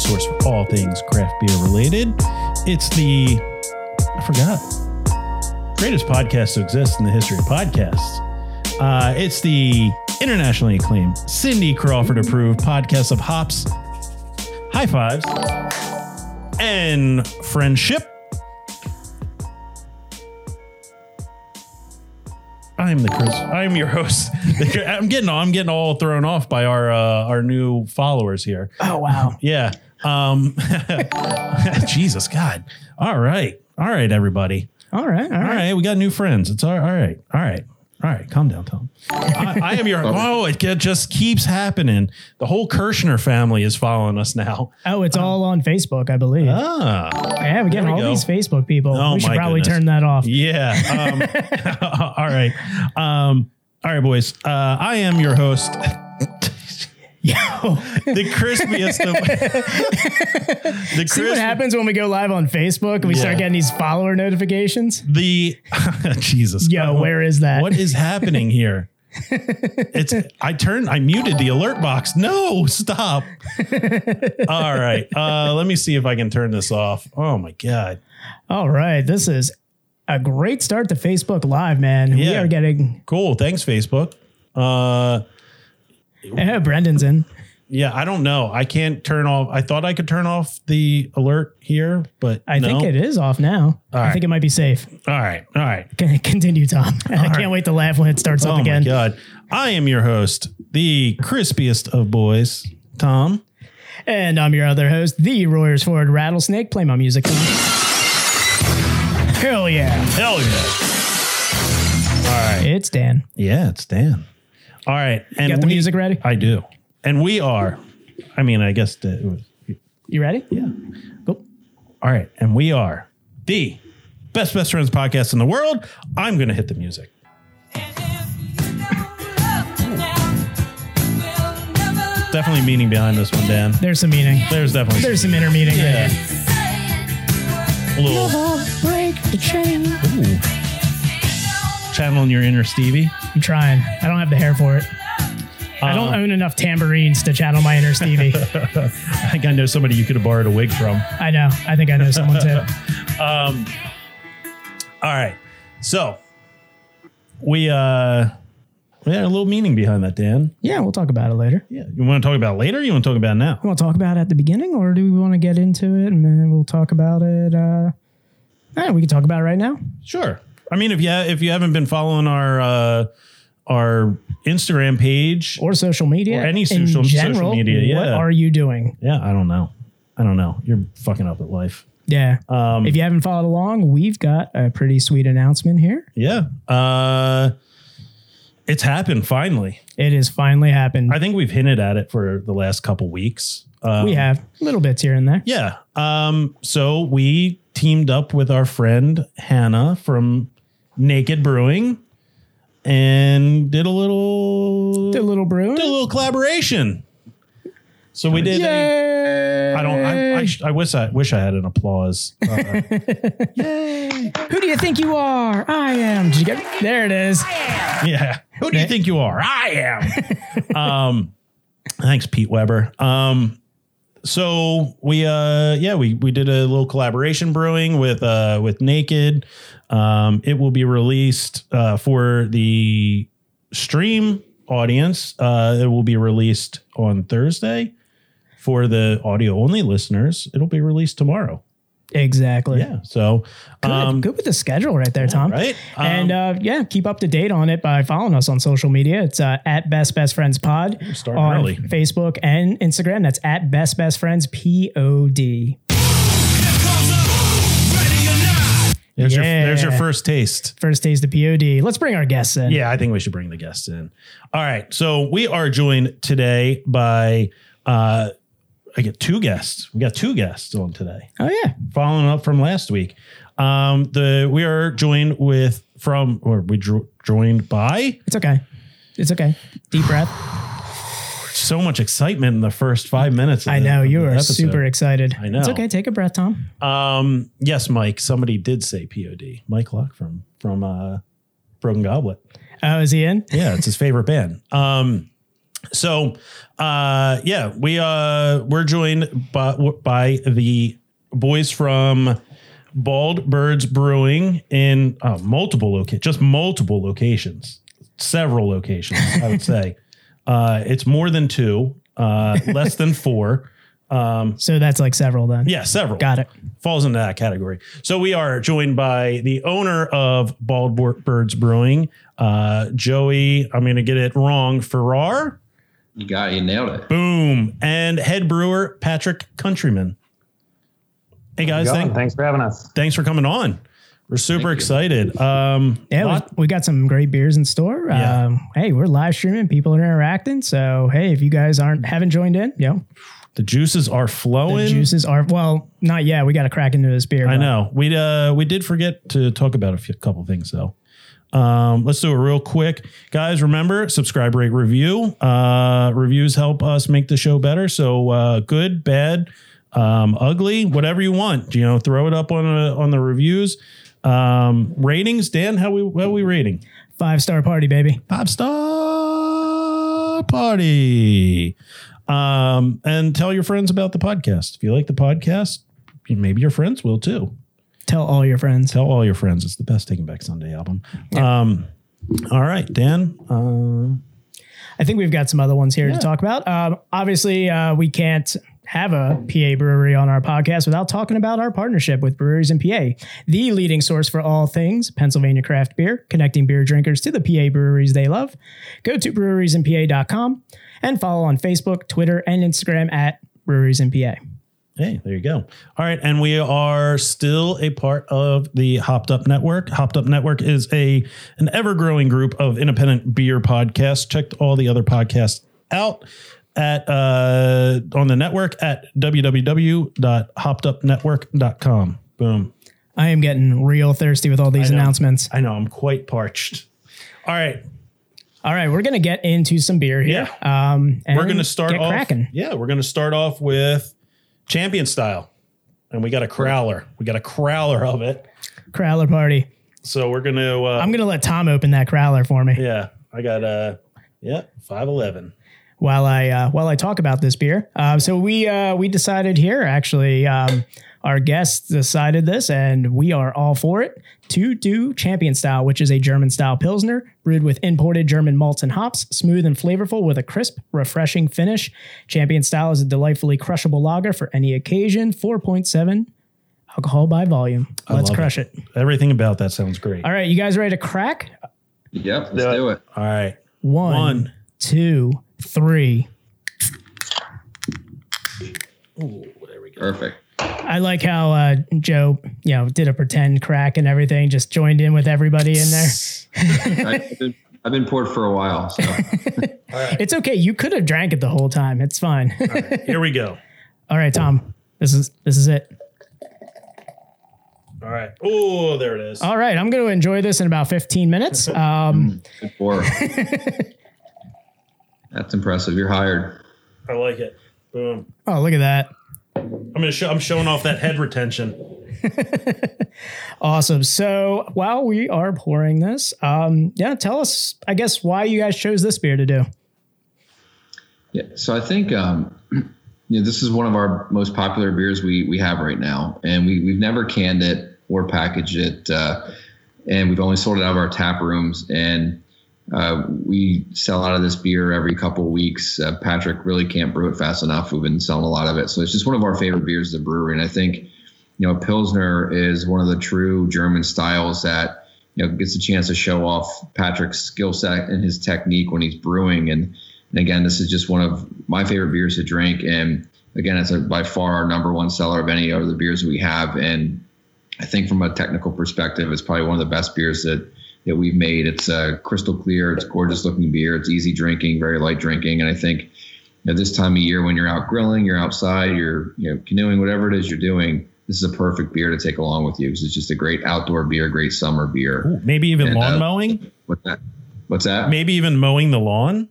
Source for all things craft beer related. It's the, I forgot, greatest podcast to exist in the history of podcasts. Uh, it's the internationally acclaimed, Cindy Crawford approved podcast of hops, high fives, and friendship. I'm the Chris. I'm your host. I'm getting I'm getting all thrown off by our uh, our new followers here. Oh wow. Yeah. Um Jesus God. All right. All right, everybody. All right. All All right. right, we got new friends. It's all, all right. All right. All right, calm down, Tom. I, I am your. Oh, it ge- just keeps happening. The whole Kirshner family is following us now. Oh, it's all on Facebook, I believe. Ah, yeah, we're getting we all go. these Facebook people. Oh, we should my probably goodness. turn that off. yeah. Um, all right. Um, all right, boys. Uh, I am your host, Yo, the crispiest of the see what happens when we go live on Facebook and we Yeah. start getting these follower notifications? The Jesus. Yo, where is that? What is happening here? It's I turned I muted the alert box. No, stop. All right. Uh let me see if I can turn this off. Oh my god. All right, this is a great start to Facebook Live, man. We are getting. Cool. Thanks, Facebook. Uh Eh, Brendan's in. yeah, I don't know. I can't turn off. I thought I could turn off the alert here, but I no. think it is off now. I right. think it might be safe. All right. All right. Continue, Tom. I can't right. wait to laugh when it starts Oh up again. my god. I am your host, the crispiest of boys, Tom. And I'm your other host, the Royersford Rattlesnake. Play my music, Tom. Hell yeah. Hell yeah. All right. It's Dan. Yeah, it's Dan. All right. And got the we- music ready? I do. And we are, I mean, I guess the, it was, You ready? yeah. Cool. All right. And we are the best best friends podcast in the world. I'm going to hit the music. Definitely meaning behind this one, Dan. There's some meaning. There's definitely There's some inner meaning yeah. there. a little Break the chain. ooh, channeling your inner Stevie. I'm trying. I don't have the hair for it. I don't own enough tambourines to channel my inner Stevie. I think I know somebody you could have borrowed a wig from. I know. I think I know someone too. um, All right. So we uh we had a little meaning behind that, Dan. Yeah, we'll talk about it later. Yeah. You want to talk about it later? Or you want to talk about it now? You want to talk about it at the beginning, or do we want to get into it and then we'll talk about it? Uh, eh, we can talk about it right now. Sure. I mean, if you if you haven't been following our uh our Instagram page, Or social media. Or any social- social general, media, What are you doing? yeah, I don't know. I don't know. You're fucking up at life. Yeah. Um if you haven't followed along, we've got a pretty sweet announcement here. yeah. Uh it's happened finally. It has finally happened. I think we've hinted at it for the last couple weeks. Um, we have little bits here and there. Yeah. Um, so we teamed up with our friend Hannah from Naked Brewing and did a little Did a little brew. did a little collaboration. So we did. a- Yay! I don't. I, I, sh- I wish I wish I had an applause. Uh, Who do you think you are? I am. Did you get? There it is. yeah. Who do you think you are? I am. um, thanks, Pete Weber. Um, so we uh yeah we we did a little collaboration brewing with uh with Naked. Um, it will be released uh, for the stream audience. Uh, it will be released on Thursday. For the audio only listeners, it'll be released tomorrow. Exactly. Yeah. So, Good, um, good with the schedule right there, Tom. right. and uh, yeah, keep up to date on it by following us on social media. It's uh, at Best Best Friends Pod on early. Facebook and Instagram. That's at Best Best Friends P O D. there's, your, yeah. there's your first taste. First taste of P O D. Let's bring our guests in. Yeah, I think we should bring the guests in. All right. So we are joined today by uh I get two guests. We got two guests on today. Oh yeah. Following up from last week. Um the we are joined with from or we dro- joined by It's okay. It's okay. Deep breath. so much excitement in the first 5 minutes. of I know you are episode. super excited. I know. It's okay. Take a breath, Tom. Um yes, Mike, somebody did say POD. Mike Luck from from uh Broken Goblet. Oh, is he in? Yeah, it's his favorite band. Um, so uh, yeah, we uh, we're joined by, by the boys from Bald Birds Brewing in uh, multiple locations, just multiple locations, several locations. I would say uh, it's more than two, uh, less than four. Um, So that's like several then. Yeah, several. Got it. Falls into that category. So we are joined by the owner of Bald Birds Brewing, uh, Joey. I'm going to get it wrong. Farrar, You got it. You nailed it. boom, and head brewer Patrick Countryman. Hey guys, Going. thank, Thanks for having us. thanks for coming on. We're super you. excited. Um, Yeah, lot- we, we got some great beers in store. Yeah. Um, hey, we're live streaming. People are interacting. So hey, if you guys aren't haven't joined in, you know, the juices are flowing. the juices are well, not yet. We got to crack into this beer. I know. We uh we did forget to talk about a few, couple things though. Um, let's do it real quick, guys. Remember, subscribe, rate, review. Uh, reviews help us make the show better. So uh, good, bad, um, ugly, whatever you want. You know, throw it up on uh, on the reviews. Um, ratings, Dan. How we how we rating? Five star party, baby. Five star party. Um, and tell your friends about the podcast. If you like the podcast, maybe your friends will too Tell all your friends. tell all your friends it's the best Taking Back Sunday album. Um, all right, Dan. Uh, I think we've got some other ones here to talk about. Um, obviously, uh, we can't have a PA brewery on our podcast without talking about our partnership with Breweries in PA, the leading source for all things Pennsylvania craft beer, connecting beer drinkers to the PA breweries they love. Go to breweriesinpa.com and follow on Facebook, Twitter, and Instagram at Breweries in PA. Hey, there you go. All right, and we are still a part of the Hopped Up Network. Hopped Up Network is a an ever growing group of independent beer podcasts. Check all the other podcasts out at uh, on the network at www.hoppedupnetwork.com. Boom. I am getting real thirsty with all these I announcements. I know I'm quite parched. All right, All right, we're going to get into some beer here. Um, and we're going to start off. cracking. Yeah, we're going to start off with champion style, and we got a crowler. We got a crowler of it. Crowler party. So we're going to. Uh, I'm going to let Tom open that crowler for me. yeah, I got uh, yeah, five eleven. while I uh, while I talk about this beer. Uh, so we uh, we decided here actually. Um, our guests decided this, and we are all for it to do Champion Style, which is a German style pilsner brewed with imported German malts and hops, smooth and flavorful with a crisp, refreshing finish. Champion Style is a delightfully crushable lager for any occasion. Four point seven alcohol by volume. Let's crush it. Everything about that sounds great. All right, you guys ready to crack? Yep. Let's do it. All right, One, One. two, three. Perfect. I like how uh, Joe, you know, did a pretend crack and everything, just joined in with everybody in there. I- I've been, I've been poured for a while. So It's okay. You could have drank it the whole time. It's fine. here we go. All right, Tom. This is this is it. All right. Oh, there it is. All right, I'm going to enjoy this in about 15 minutes. Um, good pour. That's impressive. You're hired. I like it. Boom. oh, look at that. I'm gonna show. I'm showing off that head retention. Awesome. So while we are pouring this, um, yeah, tell us, I guess, why you guys chose this beer to do. Yeah. So I think um, you know, this is one of our most popular beers we we have right now, and we we've never canned it or packaged it, uh, and we've only sold it out of our tap rooms. And uh, we sell out of this beer every couple of weeks. Uh, Patrick really can't brew it fast enough. We've been selling a lot of it, so it's just one of our favorite beers at the brewery. And I think, you know, Pilsner is one of the true German styles that, you know, gets a chance to show off Patrick's skill set and his technique when he's brewing. And, and again, this is just one of my favorite beers to drink. And again, it's a, by far our number one seller of any of the beers we have. And I think from a technical perspective, it's probably one of the best beers that that we've made. It's uh, crystal clear. It's gorgeous looking beer. It's easy drinking, very light drinking. And I think you know, this time of year when you're out grilling, you're outside, you're you know canoeing, whatever it is you're doing, this is a perfect beer to take along with you because it's just a great outdoor beer, great summer beer. Ooh, maybe even And, lawn uh, mowing. What's that? What's that? Maybe even mowing the lawn.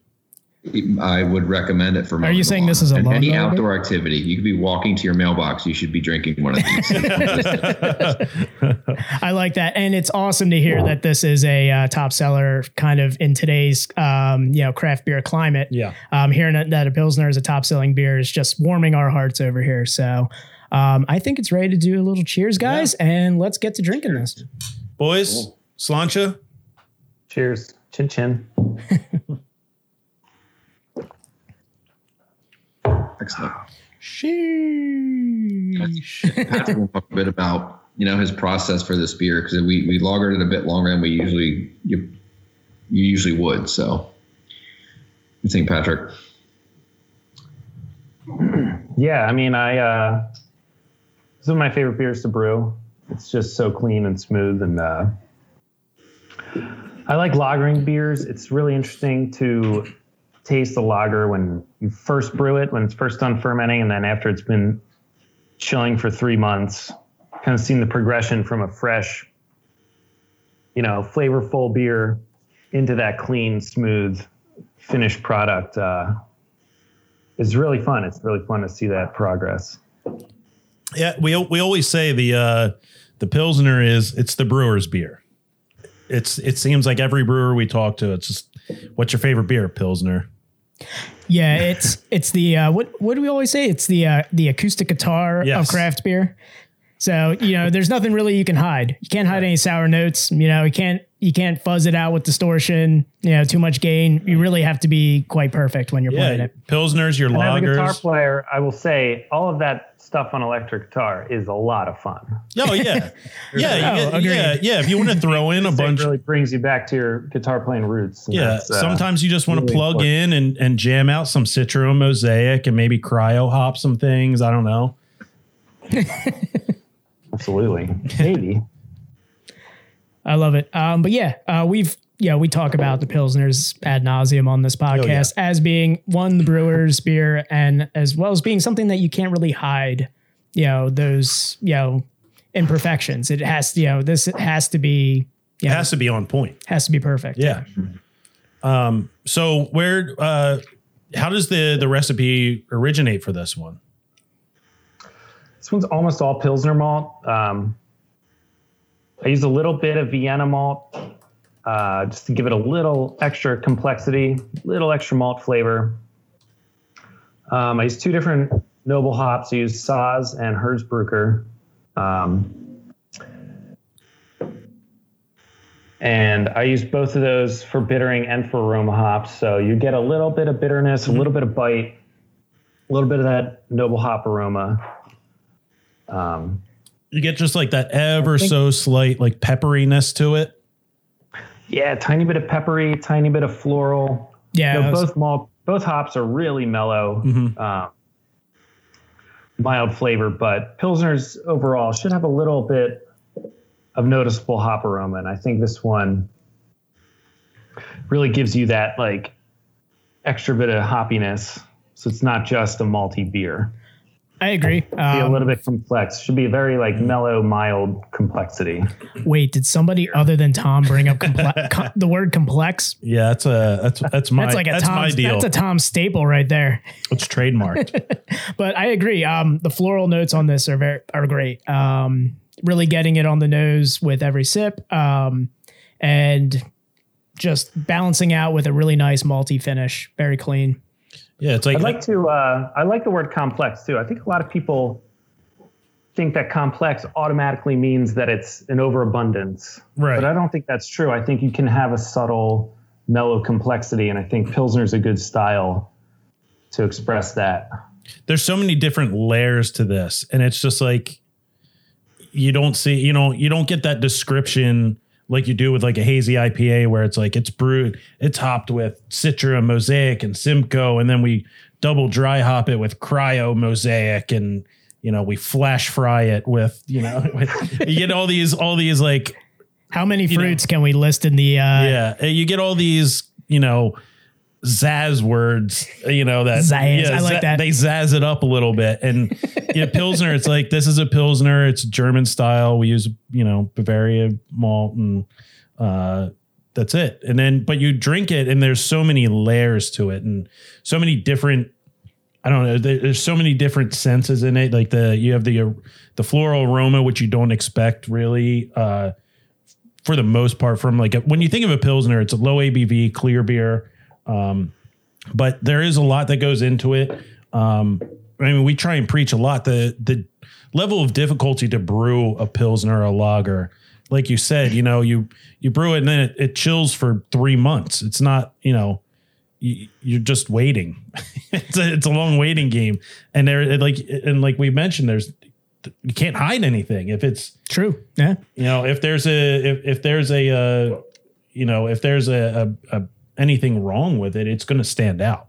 I would recommend it for. Are you saying lawn. this is a And any lawnmower beer? outdoor activity? You could be walking to your mailbox. You should be drinking one of these. I like that, and it's awesome to hear that this is a uh, top seller, kind of in today's um, you know craft beer climate. Yeah. um, hearing that, that a pilsner is a top selling beer is just warming our hearts over here. So, um, I think it's ready to do a little cheers, guys, and let's get to drinking this. Boys, slancha. Cheers. Chin chin. Excellent. Sheesh. Patrick will talk a bit about you know his process for this beer because we we lagered it a bit longer than we usually you, you usually would. So, what do you think, Patrick? Yeah, I mean, I uh, this is one of my favorite beers to brew. It's just so clean and smooth, and uh, I like lagering beers. It's really interesting to taste the lager when you first brew it, when it's first done fermenting, and then after it's been chilling for three months. Kind of seeing the progression from a fresh, you know, flavorful beer into that clean, smooth, finished product. Uh, it's really fun. It's really fun to see that progress. Yeah, we we always say the uh, the pilsner is it's the brewer's beer. It's it seems like every brewer we talk to, it's just what's your favorite beer, pilsner? Yeah, it's it's the uh, what what do we always say? It's the uh, the acoustic guitar Yes. of craft beer. So you know, there's nothing really you can hide. You can't hide any sour notes. You know, you can't you can't fuzz it out with distortion. You know, too much gain. You really have to be quite perfect when you're playing it. pilsners, your And as a guitar player, I will say all of that stuff on electric guitar is a lot of fun. Oh yeah, yeah, you Oh, get- yeah, yeah. If you want to throw in a It bunch, really brings you back to your guitar playing roots. yeah. uh, Sometimes you just want to really plug important. in and and jam out some Citra Mosaic and maybe cryo hop some things. I don't know. absolutely maybe. I love it. Um, but yeah, uh, we've yeah we talk about the pilsners ad nauseum on this podcast as being one the brewer's beer and as well as being something that you can't really hide. You know those you know imperfections. It has to you know this has to be It yeah has to be on point. has to be perfect. Yeah. Um. So where? Uh. How does the the recipe originate for this one? This one's almost all Pilsner malt. Um, I use a little bit of Vienna malt uh, just to give it a little extra complexity, little extra malt flavor. Um, I use two different noble hops. I use Saaz and Hersbrucker. Um, and I use both of those for bittering and for aroma hops. So you get a little bit of bitterness, a little bit of bite, a little bit of that noble hop aroma. Um, You get just like that ever so slight like pepperiness to it. Yeah, tiny bit of peppery, tiny bit of floral. Yeah, You know, was- both malt, both hops are really mellow, um, mild flavor, but pilsners overall should have a little bit of noticeable hop aroma, and I think this one really gives you that like extra bit of hoppiness. So it's not just a malty beer. I agree. Be a Um, little bit complex. Should be a very like mellow, mild complexity. wait, did somebody other than Tom bring up comple- com- the word complex? Yeah, that's a that's that's my That's like a that's my Tom. deal. That's a Tom staple right there. it's trademarked. but I agree. Um, the floral notes on this are very are great. Um, really getting it on the nose with every sip, um, and just balancing out with a really nice malty finish. Very clean. Yeah, it's like, I'd like to. Uh, I like the word complex too. I think a lot of people think that complex automatically means that it's an overabundance, Right. But I don't think that's true. I think you can have a subtle, mellow complexity, and I think Pilsner's a good style to express that. there's so many different layers to this, and it's just like you don't see, you know, you don't get that description like you do with like a hazy IPA where it's like it's brewed, it's hopped with Citra, Mosaic, and Simcoe, and then we double dry hop it with Cryo Mosaic, and you know we flash fry it with you know you get all these all these like How many know. fruits can we list in the? Uh, yeah you get all these you know zazz words you know that Zazz, I like that. they zazz it up a little bit and yeah pilsner it's like this is a pilsner it's german style we use you know bavaria malt and uh that's it and then but you drink it and there's so many layers to it and so many different I don't know. there- There's so many different senses in it. Like the you have the the floral aroma, which you don't expect really, uh, for the most part. From like a, when you think of a pilsner, it's a low ABV, clear beer, um, but there is a lot that goes into it. Um, I mean, we try and preach a lot. The the level of difficulty to brew a pilsner or a lager, like you said, you know, you you brew it and then it, it chills for three months. It's not, you know, you, you're just waiting. it's a it's a long waiting game, and there like and like we mentioned, there's you can't hide anything if it's True. Yeah. you know if there's a if, if there's a uh, you know if there's a, a, a anything wrong with it, it's going to stand out.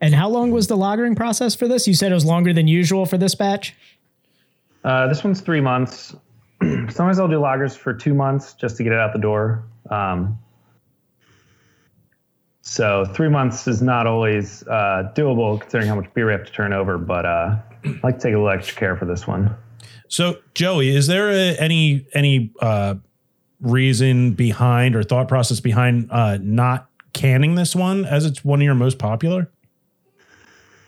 And how long was the lagering process for this? You said it was longer than usual for this batch. Uh, this one's three months. Sometimes I'll do lagers for two months just to get it out the door. Um, so three months is not always uh, doable considering how much beer we have to turn over, but uh, I like to take a little extra care for this one. So Joey, is there a, any any uh, reason behind or thought process behind uh, not canning this one as it's one of your most popular?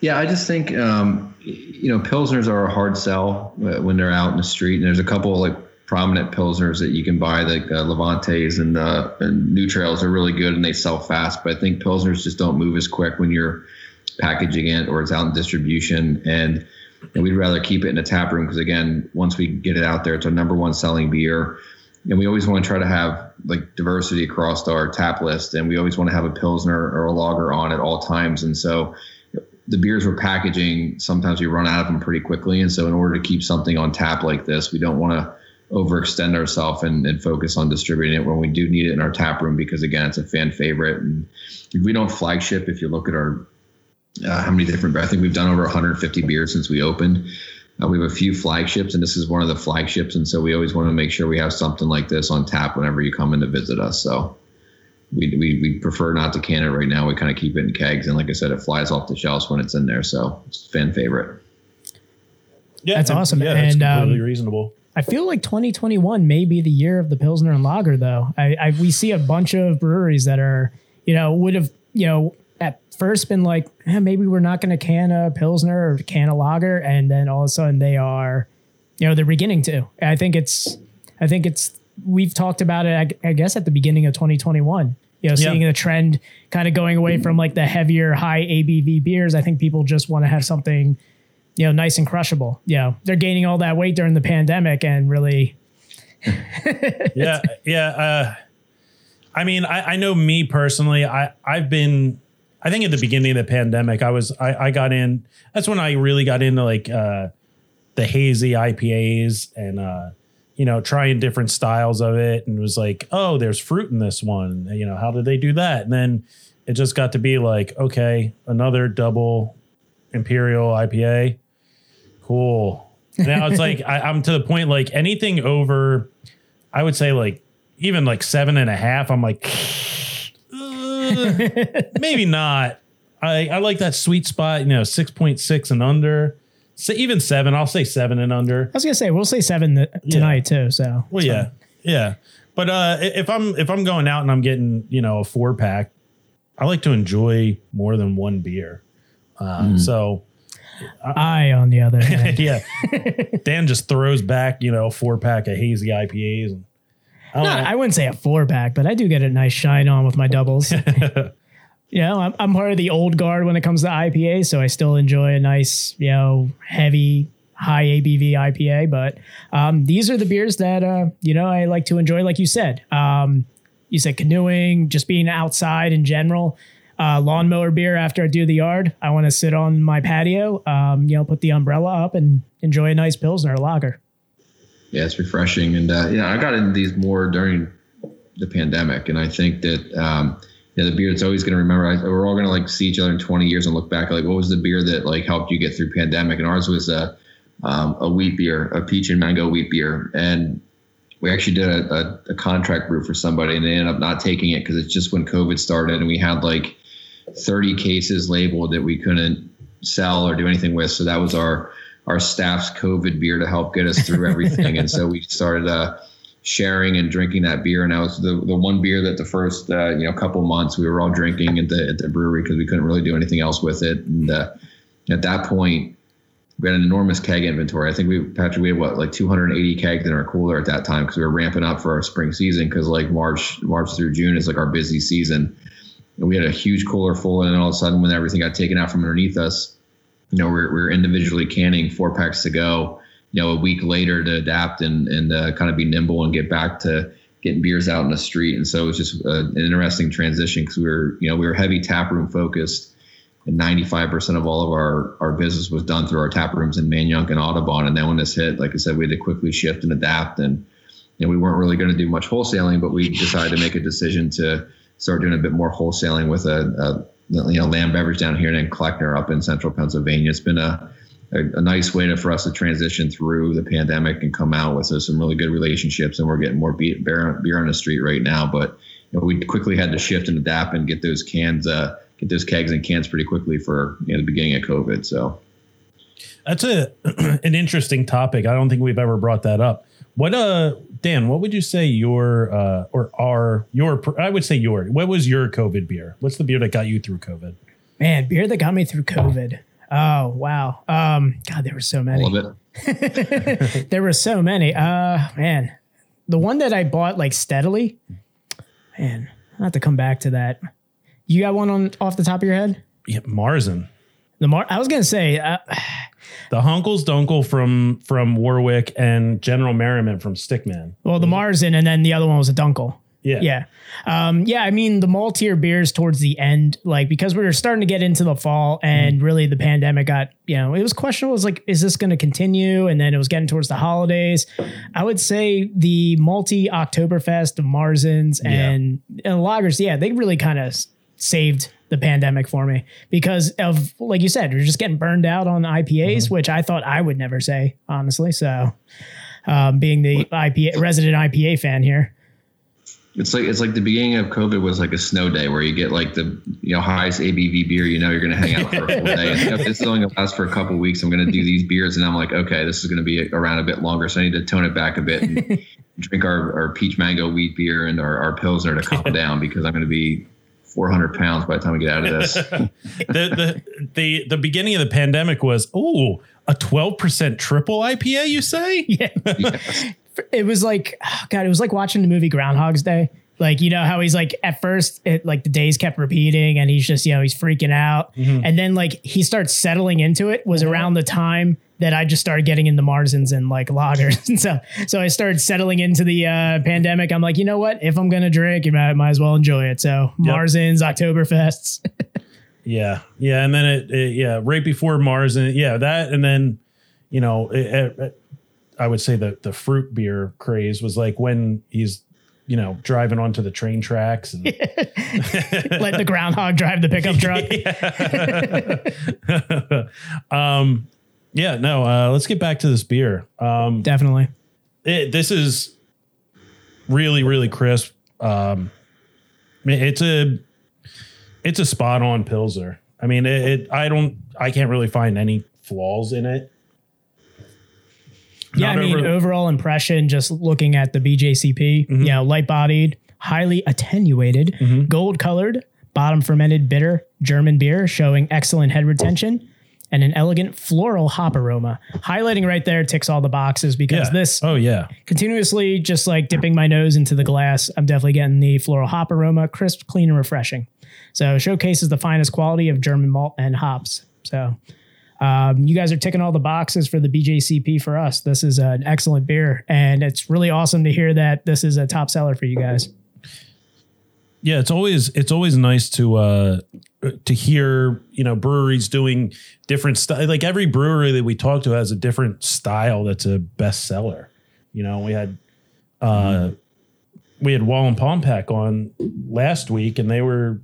Yeah, I just think um, you know pilsners are a hard sell uh, when they're out in the street, and there's a couple like prominent pilsners that you can buy, like uh, Levantes and uh, and New Trails are really good and they sell fast. But I think pilsners just don't move as quick when you're packaging it or it's out in distribution, and, and we'd rather keep it in a tap room because again, once we get it out there, it's our number one selling beer. And we always want to try to have like diversity across our tap list, and we always want to have a pilsner or a lager on at all times. And so, the beers we're packaging, sometimes we run out of them pretty quickly. And so, in order to keep something on tap like this, we don't want to overextend ourselves and, and focus on distributing it when we do need it in our tap room because, again, it's a fan favorite. And we don't flagship. If you look at our uh, how many different, I think we've done over 150 beers since we opened. Uh, we have a few flagships, and this is one of the flagships. And so, we always want to make sure we have something like this on tap whenever you come in to visit us. So, we, we, we prefer not to can it right now. We kind of keep it in kegs. And like I said, it flies off the shelves when it's in there. So it's a fan favorite. Yeah, That's awesome. Yeah, that's And, completely um, reasonable. I feel like 2021 may be the year of the Pilsner and Lager, though. I, I we see a bunch of breweries that are, you know, would have, you know, at first been like, eh, maybe we're not going to can a Pilsner or can a Lager, and then all of a sudden they are, you know, they're beginning to. I think it's, I think it's, we've talked about it, I, I guess, at the beginning of 2021. You know, Yeah. seeing the trend kind of going away from like the heavier, high ABV beers. I think people just want to have something you know, nice and crushable. You know, they're gaining all that weight during the pandemic and really, yeah, yeah. Uh, I mean, I, I know me personally. I I've been. I think at the beginning of the pandemic, I was I, I got in. That's when I really got into like uh, the hazy IPAs and uh, you know trying different styles of it, and was like, oh, there's fruit in this one. You know, how did they do that? And then it just got to be like, okay, another double imperial IPA. Cool. Now it's like I, I'm to the point like anything over, I would say like even like seven and a half. I'm like, "Uh, maybe not. I, I like that sweet spot, you know, six point six and under. So even seven, I'll say seven and under. I was gonna say we'll say seven th- tonight too. So Well, yeah, yeah. But uh, i- if I'm if I'm going out and I'm getting you know a four pack, I like to enjoy more than one beer. Uh, So I, on the other hand, yeah, Dan just throws back you know a four pack of hazy IPAs. And, I don't No, know. I wouldn't say a four pack, but I do get a nice shine on with my doubles. you know, I'm, I'm part of the old guard when it comes to IPA, so I still enjoy a nice, you know, heavy, high ABV IPA. But um, these are the beers that uh, you know I like to enjoy, like you said. Um, you said canoeing, just being outside in general. Uh, lawnmower beer after I do the yard. I want to sit on my patio, um, you know, put the umbrella up and enjoy a nice pilsner or lager. Yeah, it's refreshing, and uh, yeah, I got into these more during the pandemic, and I think that um, yeah, the beer that's always going to remember. I, we're all going to like see each other in 20 years and look back like, what was the beer that like helped you get through pandemic? And ours was a um, a wheat beer, a peach and mango wheat beer, and we actually did a, a, a contract brew for somebody, and they ended up not taking it because it's just when COVID started, and we had like 30 cases labeled that we couldn't sell or do anything with. So that was our our staff's COVID beer to help get us through everything. and so we started uh, sharing and drinking that beer. And that was the, the one beer that the first uh, you know couple months we were all drinking at the at the brewery because we couldn't really do anything else with it. And uh, at that point, we had an enormous keg inventory. I think we Patrick we had what like 280 kegs in our cooler at that time because we were ramping up for our spring season because like March March through June is like our busy season. And we had a huge cooler full, and then all of a sudden, when everything got taken out from underneath us, you know, we're, we're individually canning four packs to go, you know, a week later to adapt and, and uh, kind of be nimble and get back to getting beers out in the street. And so it was just uh, an interesting transition because we were, you know, we were heavy tap room focused and 95% of all of our, our business was done through our tap rooms in Manayunk and Audubon. And then when this hit, like I said, we had to quickly shift and adapt. And, you know, we weren't really going to do much wholesaling, but we decided to make a decision to start doing a bit more wholesaling with a, a you know, Lamb Beverage down here in Kleckner up in central Pennsylvania. It's been a, a, a, nice way to, for us to transition through the pandemic and come out with uh, some really good relationships. And we're getting more beer, beer on the street right now. But you know, we quickly had to shift and adapt and get those cans, uh, get those kegs and cans pretty quickly for you know, the beginning of COVID. So that's a an interesting topic. I don't think we've ever brought that up. What uh Dan, what would you say your uh or our your I would say your what was your COVID beer? What's the beer that got you through COVID? Man, beer that got me through COVID. Oh wow. Um God, there were so many. All of it. there were so many. Uh man. The one that I bought like steadily, man, I have to come back to that. You got one on off the top of your head? Yeah, Marzen. The Mar I was gonna say uh, the Hunkles Dunkel from from Warwick and General Merriman from Stickman. Well, the Marzen and then the other one was a Dunkel. Yeah. Yeah. Um, yeah. I mean, the maltier beers towards the end, like because we were starting to get into the fall and mm. really the pandemic got, you know, it was questionable. It was like, is this going to continue? And then it was getting towards the holidays. I would say the multi Oktoberfest, the Marzens and, yeah. and lagers, yeah, they really kind of saved the pandemic for me because of like you said, you're just getting burned out on IPAs, mm-hmm. which I thought I would never say honestly. So, um, being the IPA resident IPA fan here. It's like it's like the beginning of COVID was like a snow day where you get like the you know highest ABV beer. You know you're going to hang out for a full day. And if this is only going to last for a couple weeks, I'm going to do these beers, and I'm like, okay, this is going to be around a bit longer, so I need to tone it back a bit and drink our, our peach mango wheat beer and our, our are to calm down because I'm going to be 400 pounds by the time we get out of this. the, the, the, the beginning of the pandemic was, oh, a 12% triple IPA, you say? Yeah. yes. It was like, oh God, it was like watching the movie Groundhog's Day. Like, you know how he's like, at first, it like the days kept repeating and he's just, you know, he's freaking out. Mm-hmm. And then like he starts settling into it was mm-hmm. around the time that I just started getting into Marzens and like lagers and so so I started settling into the uh, pandemic. I'm like, you know what? If I'm gonna drink, you might, might as well enjoy it. So yep. Marzens, Oktoberfests. yeah, yeah, and then it, it, yeah, right before Marzen, yeah, that, and then you know, it, it, I would say that the fruit beer craze was like when he's you know, driving onto the train tracks and let the groundhog drive the pickup truck. um, yeah, no, uh, let's get back to this beer. Um, Definitely. It, this is really, really crisp. Um, it's a, it's a spot on Pilsner. I mean, it, it, I don't, I can't really find any flaws in it. Yeah, Not I mean, over- overall impression, just looking at the BJCP, mm-hmm. you know, light bodied, highly attenuated, mm-hmm. gold colored, bottom fermented bitter German beer showing excellent head retention and an elegant floral hop aroma. Highlighting right there ticks all the boxes because yeah. this oh yeah continuously just like dipping my nose into the glass. I'm definitely getting the floral hop aroma, crisp, clean, and refreshing. So showcases the finest quality of German malt and hops. So um, you guys are ticking all the boxes for the BJCP for us. This is an excellent beer, and it's really awesome to hear that this is a top seller for you guys. Yeah, it's always it's always nice to uh to hear you know breweries doing different stuff. Like every brewery that we talk to has a different style that's a bestseller. You know, we had uh we had Wallenpaupack on last week and they were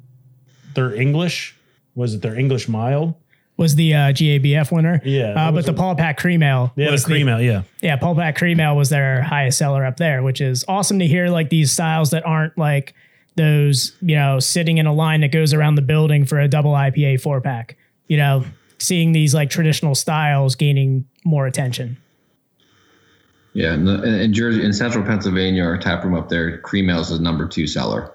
their English was it their English mild? Was the uh, GABF winner? Yeah, uh, but the Paul Pack Cream Ale. Yeah, the cream ale, yeah. Yeah, Paul Pack Cream Ale was their highest seller up there, which is awesome to hear. Like these styles that aren't like those, you know, sitting in a line that goes around the building for a double IPA four pack. You know, seeing these like traditional styles gaining more attention. Yeah, in, the, in, Jersey, in Central Pennsylvania, our tap room up there, cream ale is the number two seller.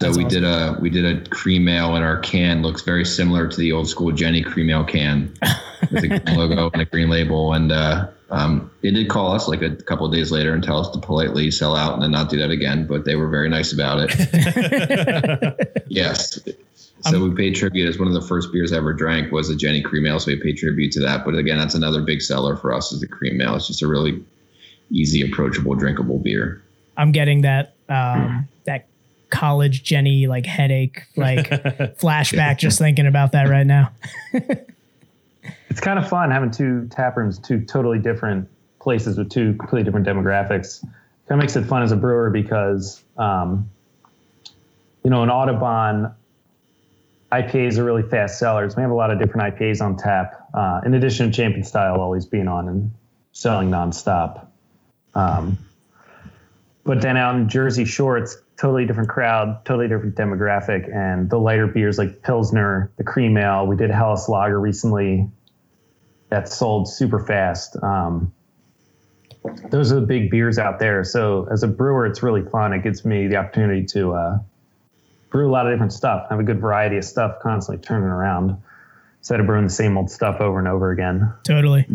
So That's we awesome. did a we did a cream ale, and our can looks very similar to the old school Genny cream ale can with a green logo and a green label. And uh, um, they did call us like a couple of days later and tell us to politely sell out and then not do that again. But they were very nice about it. yes. So we paid tribute as one of the first beers I ever drank was a Genny cream ale. So we paid tribute to that. But again, that's another big seller for us is the cream ale. It's just a really easy, approachable, drinkable beer. I'm getting that um, that college Genny like headache like flashback just thinking about that right now. it's kind of fun having two tap rooms, two totally different places with two completely different demographics. Kind of makes it fun as a brewer because, um, you know, in Audubon, IPAs are really fast sellers. We have a lot of different IPAs on tap, uh, in addition to Champion Style always being on and selling nonstop. Um, but then out in Jersey Shore, it's totally different crowd, totally different demographic, and the lighter beers like Pilsner, the cream ale. We did Helles Lager recently that sold super fast. Um, those are the big beers out there. So as a brewer, it's really fun. It gives me the opportunity to uh, brew a lot of different stuff, have a good variety of stuff constantly turning around instead of brewing the same old stuff over and over again. Totally.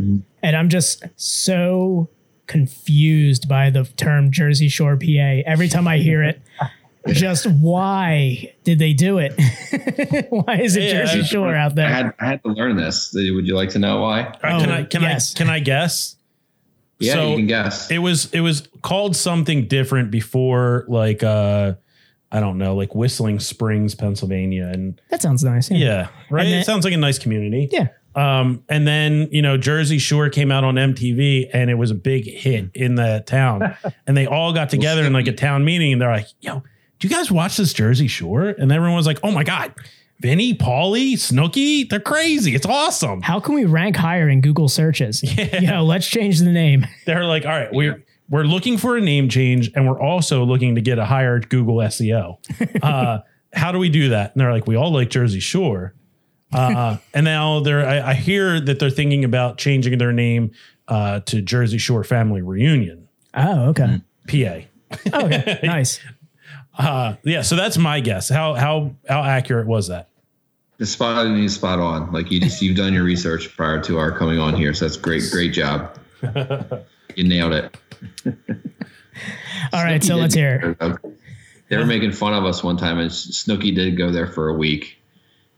And I'm just so confused by the term Jersey Shore PA. Every time I hear it, just why did they do it? why is it Yeah, Jersey I- Shore out I there? had I had to learn this. Would you like to know why? All right, can Oh, I can yes. I can I guess? Yeah, So, you can guess. It was it was called something different before like uh I don't know, like Whistling Springs, Pennsylvania and That sounds nice. yeah, right? Then- it sounds like a nice community. Yeah. Um, and then you know Jersey Shore came out on MTV and it was a big hit in the town, and they all got together in like a town meeting and they're like, "Yo, do you guys watch this Jersey Shore?" And everyone was like, "Oh my god, Vinny, Paulie, Snooki, they're crazy! It's awesome." How can we rank higher in Google searches? You know, let's change the name. They're like, "All right, we're we're looking for a name change, and we're also looking to get a higher Google SEO. Uh, how do we do that?" And they're like, "We all like Jersey Shore." Uh, and now they're I, I hear that they're thinking about changing their name uh, to Jersey Shore Family Reunion, Oh, okay. PA. Okay. nice. Uh, yeah, so that's my guess. How how how accurate was that? The spot on is spot on. Like you just you've done your research prior to our coming on here, so that's great. Great job. you nailed it. All right. So let's hear it. They were making fun of us one time, and Snooki did go there for a week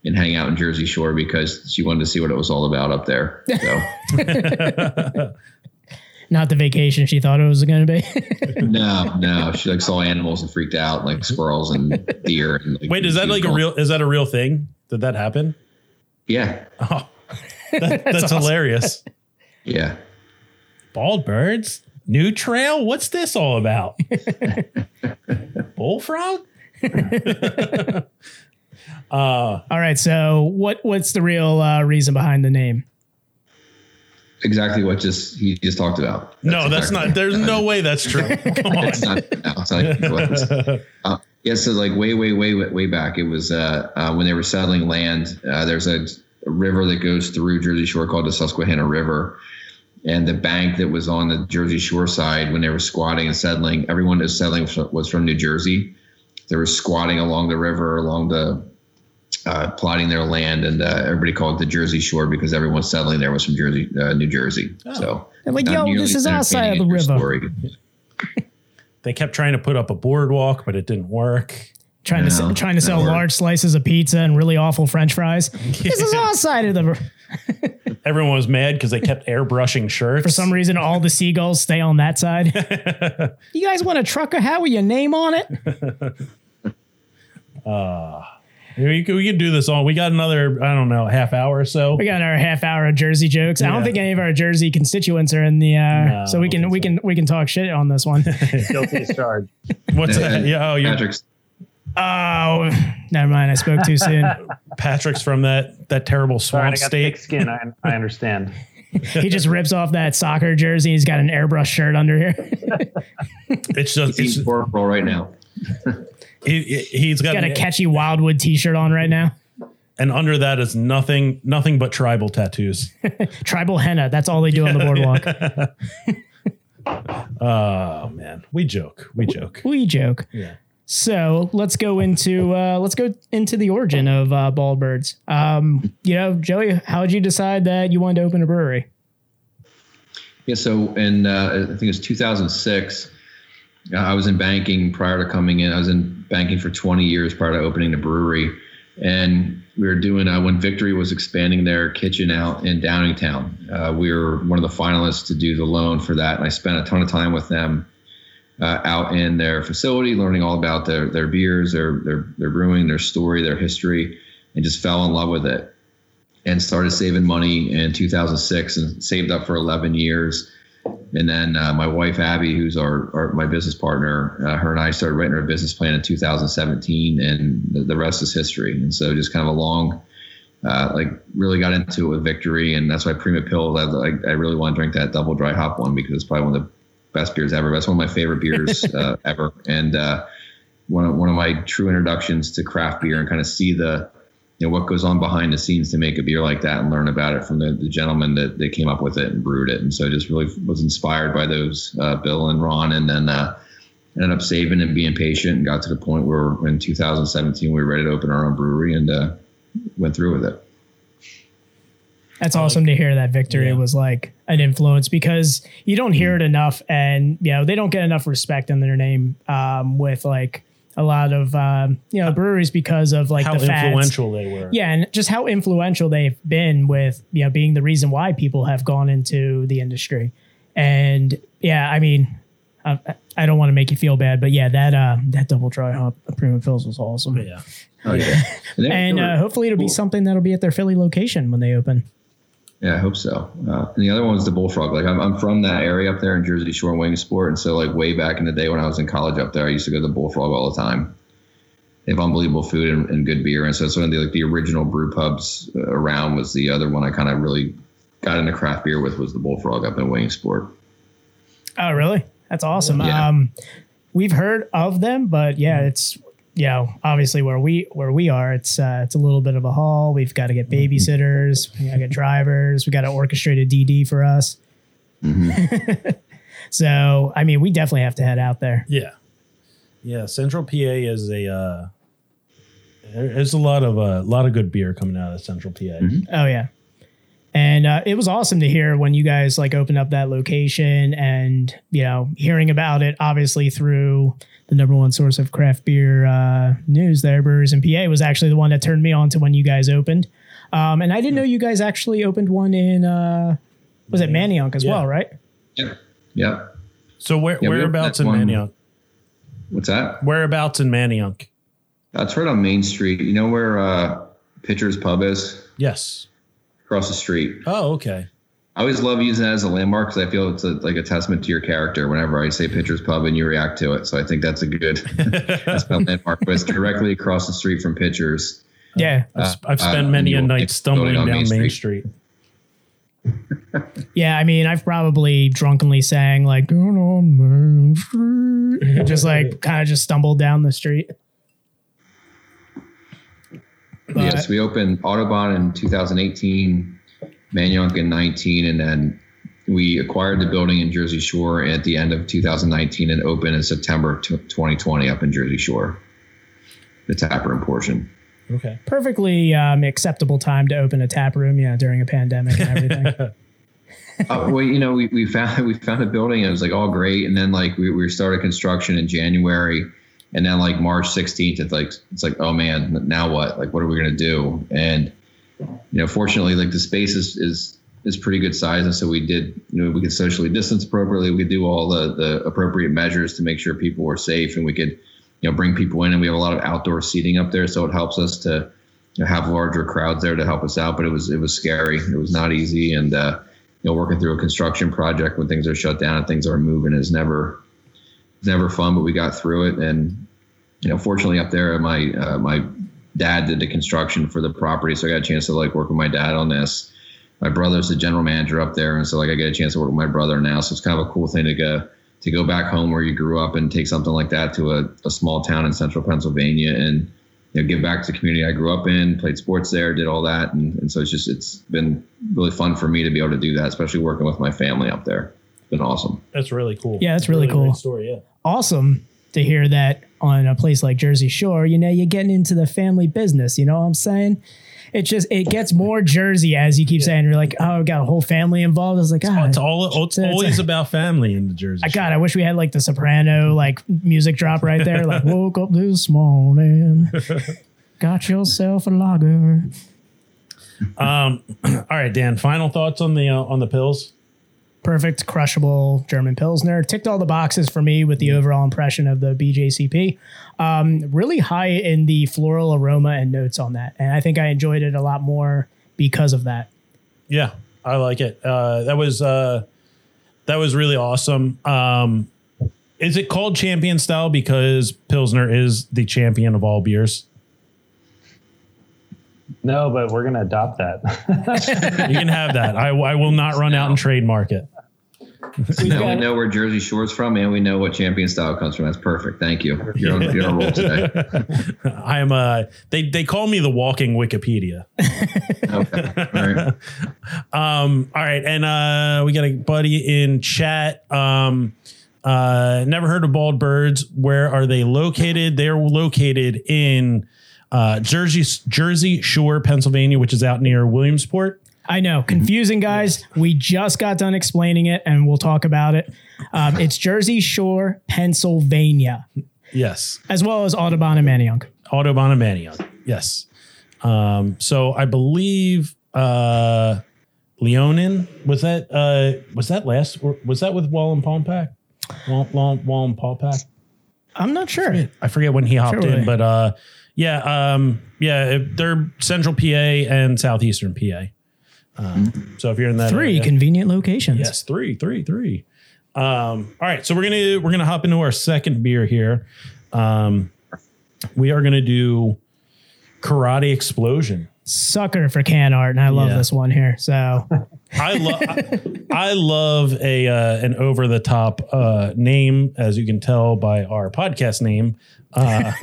and hang out in Jersey Shore because she wanted to see what it was all about up there. So Not the vacation she thought it was going to be. no, no, she like saw animals and freaked out, like squirrels and deer. And like, Wait, is that she was like a real? Is that a real thing? Did that happen? Yeah, Oh, that, that's awesome. hilarious. yeah. Bald birds, new trail. What's this all about? Bullfrog. All right. So what what's the real uh, reason behind the name? Exactly what just he just talked about. no, that's exactly- not. There's no way that's true. Come on. it's not. No, it's not. Uh, yeah, so like way, way, way, way, way back, it was uh, uh, when they were settling land. Uh, there's a, a river that goes through Jersey Shore called the Susquehanna River, and the bank that was on the Jersey Shore side when they were squatting and settling, everyone that was settling was from New Jersey. They were squatting along the river, along the uh, plotting their land, and uh, everybody called it the Jersey Shore because everyone settling there was from Jersey, uh, New Jersey. So They're like, yo, this is our side of the river. as your story. They kept trying to put up a boardwalk, but it didn't work. Trying to No, sell, trying to sell worked. large slices of pizza and really awful French fries. This is our side of the. r- Everyone was mad because they kept airbrushing shirts. For some reason, all the seagulls stay on that side. you guys want a trucker hat with your name on it? We could, we could do this all. We got another, I don't know, half hour or so. We got our half hour of Jersey jokes. I don't Yeah. think any of our Jersey constituents are in the, uh, No, so we I can don't we think can we can talk shit on this one. Guilty as charged. What's that? And Yeah, oh, you Patrick's oh, never mind. I spoke too soon. Patrick's from that that terrible Sorry, I swamp got state. thick skin. I, I understand. he just rips off that soccer jersey. He's got an airbrush shirt under here. It's just he's it's, corporal right now. he, he's got, got a catchy Wildwood T-shirt on right now. and under that is nothing nothing but tribal tattoos. Tribal henna. That's all they do on the boardwalk. Oh man, we joke, we joke. we joke. Yeah. So let's go into uh, let's go into the origin of uh, bald birds. Um, you know, Joey, how did you decide that you wanted to open a brewery? Yeah, so in uh, I think it was 2006. uh, I was in banking prior to coming in. I was in banking for 20 years prior to opening the brewery, and we were doing uh, when Victory was expanding their kitchen out in Downingtown. Uh, we were one of the finalists to do the loan for that, and I spent a ton of time with them uh, out in their facility, learning all about their their beers, their their their brewing, their story, their history, and just fell in love with it and started saving money in 2006 and saved up for 11 years. And then uh, my wife Abby, who's our, our my business partner, uh, her and I started writing our business plan in 2017, and the, the rest is history. And so just kind of a long, uh, like really got into it with Victory, and that's why Prima Pils. I, I, I really want to drink that double dry hop one because it's probably one of the best beers ever. That's one of my favorite beers uh, ever, and uh, one of, one of my true introductions to craft beer and kind of see the you know what goes on behind the scenes to make a beer like that and learn about it from the, the gentleman that, that came up with it and brewed it. And so just really was inspired by those uh, bill and ron and then uh, ended up saving and being patient and got to the point where in 2017 we were ready to open our own brewery and uh, went through with it. That's awesome to hear that victory Yeah. was like an influence because you don't hear it enough, and you know they don't get enough respect in their name um, with like a lot of um, you know breweries because of like How the fads. influential they were. Yeah, and just how influential they've been with you know being the reason why people have gone into the industry, and yeah, I mean, I, I don't want to make you feel bad, but yeah, that uh, that double dry hop Prima Pils was awesome. yeah. oh yeah and, And uh, hopefully it'll be something that'll be at their Philly location when they open. Yeah, I hope so. Uh, and the other one was the bullfrog. Like I'm, I'm from that area up there in Jersey Shore and Williamsport, and so like way back in the day when I was in college up there, I used to go to the bullfrog all the time. They have unbelievable food and, and good beer, and so it's one of the like the original brew pubs uh, around. Was the other one I kind of really got into craft beer with was the bullfrog up in Williamsport. Oh, really? That's awesome. Yeah. Um, we've heard of them, but yeah, it's you know obviously where we where we are, it's uh, it's a little bit of a haul. We've got to get babysitters, we got to get drivers, we got to orchestrate a DD for us. so I mean, we definitely have to head out there. Yeah. Yeah. Central PA is a uh there's a lot of a lot of good beer coming out of Central PA. Oh yeah. And uh, it was awesome to hear when you guys like opened up that location and you know hearing about it obviously through the number one source of craft beer uh, news there brewers in PA was actually the one that turned me on to when you guys opened um, and I didn't know you guys actually opened one in uh, was it Manayunk as Yeah. well right Yeah. Yep. So where Yeah, whereabouts in opened Manayunk? What's that? Whereabouts in Manayunk? That's right on Main Street. You know where uh, Pitcher's Pub is? Yes. Across the street. Oh, okay. I always love using that as a landmark because I feel it's a, like a testament to your character whenever I say Pitcher's Pub and you react to it. So I think that's a good that's my landmark. But it's directly across the street from Pitcher's. yeah I've, I've uh, spent many a night stumbling building down on Main, Main Street. yeah I mean I've probably drunkenly sang like "Down on Main Street," just like kind of just stumbled down the street But- yes, we opened Audubon in 2018, Manayunk in 19, and then we acquired the building in Jersey Shore at the end of 2019 and opened in September of 2020 up in Jersey Shore, the taproom portion. Okay. perfectly um, acceptable time to open a tap room, yeah, during a pandemic and everything. Uh, well, you know, we, we found we found a building and it was like all great, and then like we, we started construction in January, and then like March 16th, it's like it's like oh man, now what? Like what are we gonna do? And you know, fortunately, like the space is is is pretty good size, and so we did you know we could socially distance appropriately, we could do all the the appropriate measures to make sure people were safe, and we could you know bring people in, and we have a lot of outdoor seating up there, so it helps us to you know, have larger crowds there to help us out. But it was it was scary. It was not easy, and uh, you know working through a construction project when things are shut down and things are moving is never never fun. But we got through it, and you know fortunately up there my uh, my dad did the construction for the property, so I got a chance to like work with my dad on this. My brother's the general manager up there, and so like I get a chance to work with my brother now. So it's kind of a cool thing to go to go back home where you grew up and take something like that to a, a small town in central Pennsylvania and you know give back to the community I grew up in, played sports there, did all that, and, and so it's just it's been really fun for me to be able to do that, especially working with my family up there. It's been awesome. That's really cool. Yeah, that's really cool. story. Yeah. Awesome to hear that on a place like Jersey Shore. You know, you're getting into the family business. You know what I'm saying? It just it gets more Jersey as you keep saying. You're like, oh, I've got a whole family involved. I was like, ah, It's all it's it's- always about family in the Jersey. I God, I wish we had like the soprano like music drop right there. Like, woke up this morning, got yourself a lager. Um, all right, Dan. Final thoughts on the uh, on the pills. Perfect crushable German Pilsner. Ticked all the boxes for me with the overall impression of the BJCP. Um, really high in the floral aroma and notes on that. And I think I enjoyed it a lot more because of that. Yeah, I like it. Uh, that was uh, that was really awesome. Um, is it called champion style because Pilsner is the champion of all beers? No, but we're gonna adopt that. You can have that. I, I will not run out and trademark it. now we know where Jersey Shore's from, and we know what champion style comes from. That's perfect. Thank you. You're on, you're on roll today. I am uh they they call me the walking Wikipedia. Okay. All right. Um, all right, and uh, we got a buddy in chat. Um, uh, never heard of Bald Birds. Where are they located? They're located in uh, Jersey Jersey Shore, Pennsylvania, which is out near Williamsport. I know, confusing guys. We just got done explaining it and we'll talk about it. Um, it's Jersey Shore, Pennsylvania, Yes, as well as Audubon and Manayunk. Audubon and Manayunk. Yes. Um, so I believe uh, Leonin was that uh, was that last or was that with Wallenpaupack? Wall, Wall, Wallenpaupack. I'm not sure. I forget when he hopped in, but uh, yeah, um, yeah, they're Central PA and Southeastern PA. Um, so if you're in that Three area- convenient locations. yes, three, three, three. Um, all right, so we're gonna we're gonna hop into our second beer here. Um, we are gonna do Karate Explosion. Sucker for can art, and I love Yeah. this one here. So I love I love a uh, an over the top uh, name, as you can tell by our podcast name. Uh,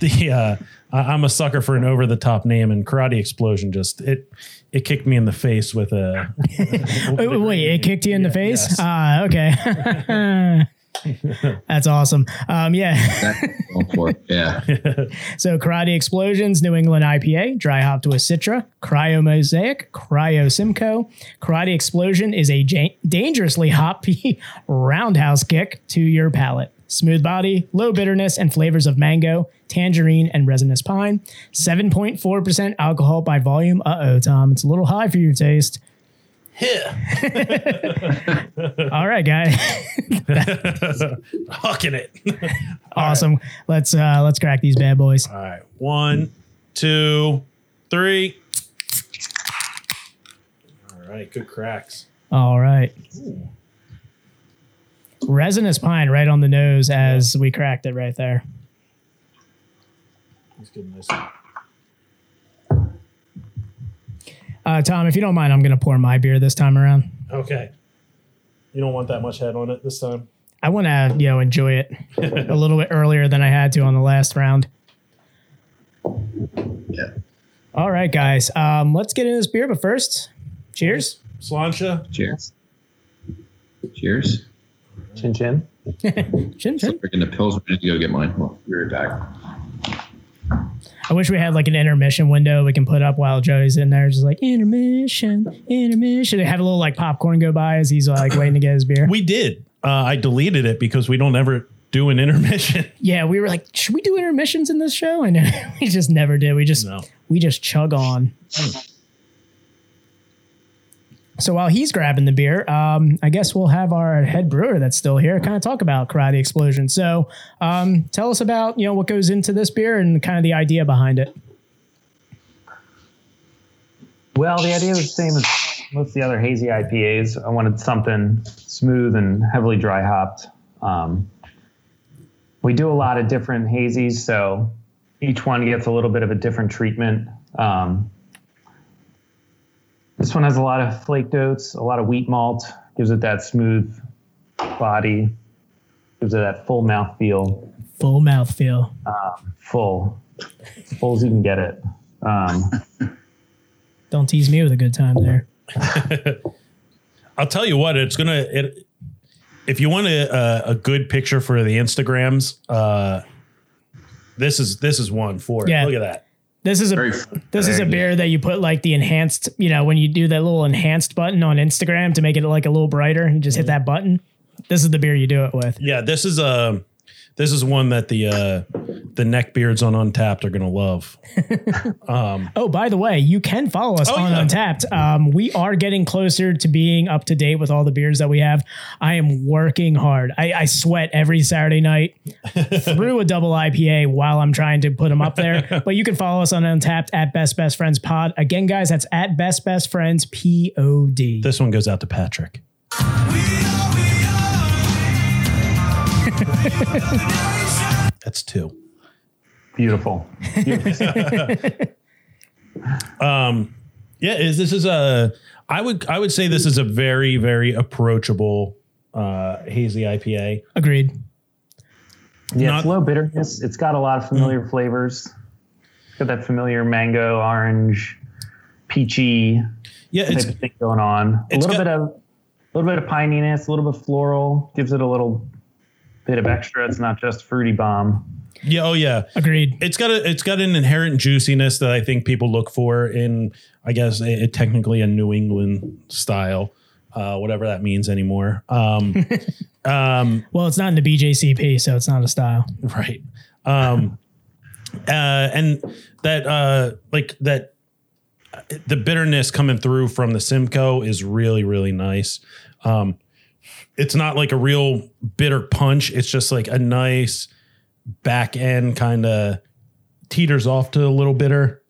the uh, I- I'm a sucker for an over the top name, and Karate Explosion just it it kicked me in the face with a. wait, wait, wait, it kicked you in the face? yes. Ah, okay. That's awesome. Um, yeah. That's going for it. Yeah. So Karate Explosions, New England IPA, dry hop with Citra, Cryo Mosaic, Cryo Simcoe. Karate Explosion is a ja- dangerously hoppy roundhouse kick to your palate. Smooth body, low bitterness, and flavors of mango, tangerine, and resinous pine. 7.4% alcohol by volume. Uh oh, Tom. It's a little high for your taste. Yeah. All right, guy. Hucking it. awesome. Let's uh let's crack these bad boys. All right, one, two, three. All right, good cracks. All right. Resinous pine right on the nose as we cracked it right there. Let's get this. Uh, Tom, if you don't mind, I'm going to pour my beer this time around. Okay. You don't want that much head on it this time. I want to, you know, enjoy it a little bit earlier than I had to on the last round. Yeah. All right, guys. Um, let's get into this beer, but first, cheers. Sláinte. Cheers. Cheers. Chin chin. Chin chin. Freaking the pills. We need to go get mine. Well, be right back. I wish we had like an intermission window we can put up while Joey's in there, just like intermission, intermission. They have a little like popcorn go by as he's like waiting to get his beer. We did. Uh, I deleted it because we don't ever do an intermission. Yeah, we were like, should we do intermissions in this show? And we just never did. We just No. we just chug on. So while he's grabbing the beer, um, I guess we'll have our head brewer that's still here kind of talk about Karate Explosion. So um, tell us about you know what goes into this beer and kind of the idea behind it. Well, the idea was the same as most of the other hazy IPAs. I wanted something smooth and heavily dry hopped. Um, we do a lot of different hazies, so each one gets a little bit of a different treatment. Um, this one has a lot of flaked oats, a lot of wheat malt, gives it that smooth body, gives it that full mouth feel, Full mouth feel. full, full as you can get it. Um, Don't tease me with a good time there. I'll tell you what, it's gonna. It, if you want a, a, a good picture for the Instagrams, uh, this is this is one for it. Yeah. Look at that. This is a Very this is a beer that you put like the enhanced, you know, when you do that little enhanced button on Instagram to make it like a little brighter, you just hit that button. This is the beer you do it with. Yeah, this is a this is one that the uh, the neckbeards on Untappd are gonna love. Oh, by the way, you can follow us Oh, on yeah. Untappd. Um, we are getting closer to being up to date with all the beers that we have. I am working hard. I, I sweat every Saturday night through a double IPA while I'm trying to put them up there. but you can follow us on Untappd at Best Best Friends Pod. Again, guys, that's at Best Best Friends P O D. This one goes out to Patrick. That's two. Beautiful. Yeah, is this is a I would I would say this is a very very approachable uh, hazy IPA. Agreed. Yeah, Not- it's low bitterness. It's got a lot of familiar flavors. It's got that familiar mango, orange, peachy Yeah, type it's of thing going on. A little got- bit of a little bit of pininess, a little bit floral, gives it a little bit of extra. It's not just fruity bomb. Yeah oh yeah. Agreed. It's got a it's got an inherent juiciness that I think people look for in I guess a, a technically a New England style, uh, whatever that means anymore. Um, um, Well, it's not in the BJCP, so it's not a style. right um uh and that uh like that the bitterness coming through from the simcoe is really really nice um it's not like a real bitter punch it's just like a nice back end kind of teeters off to a little bitter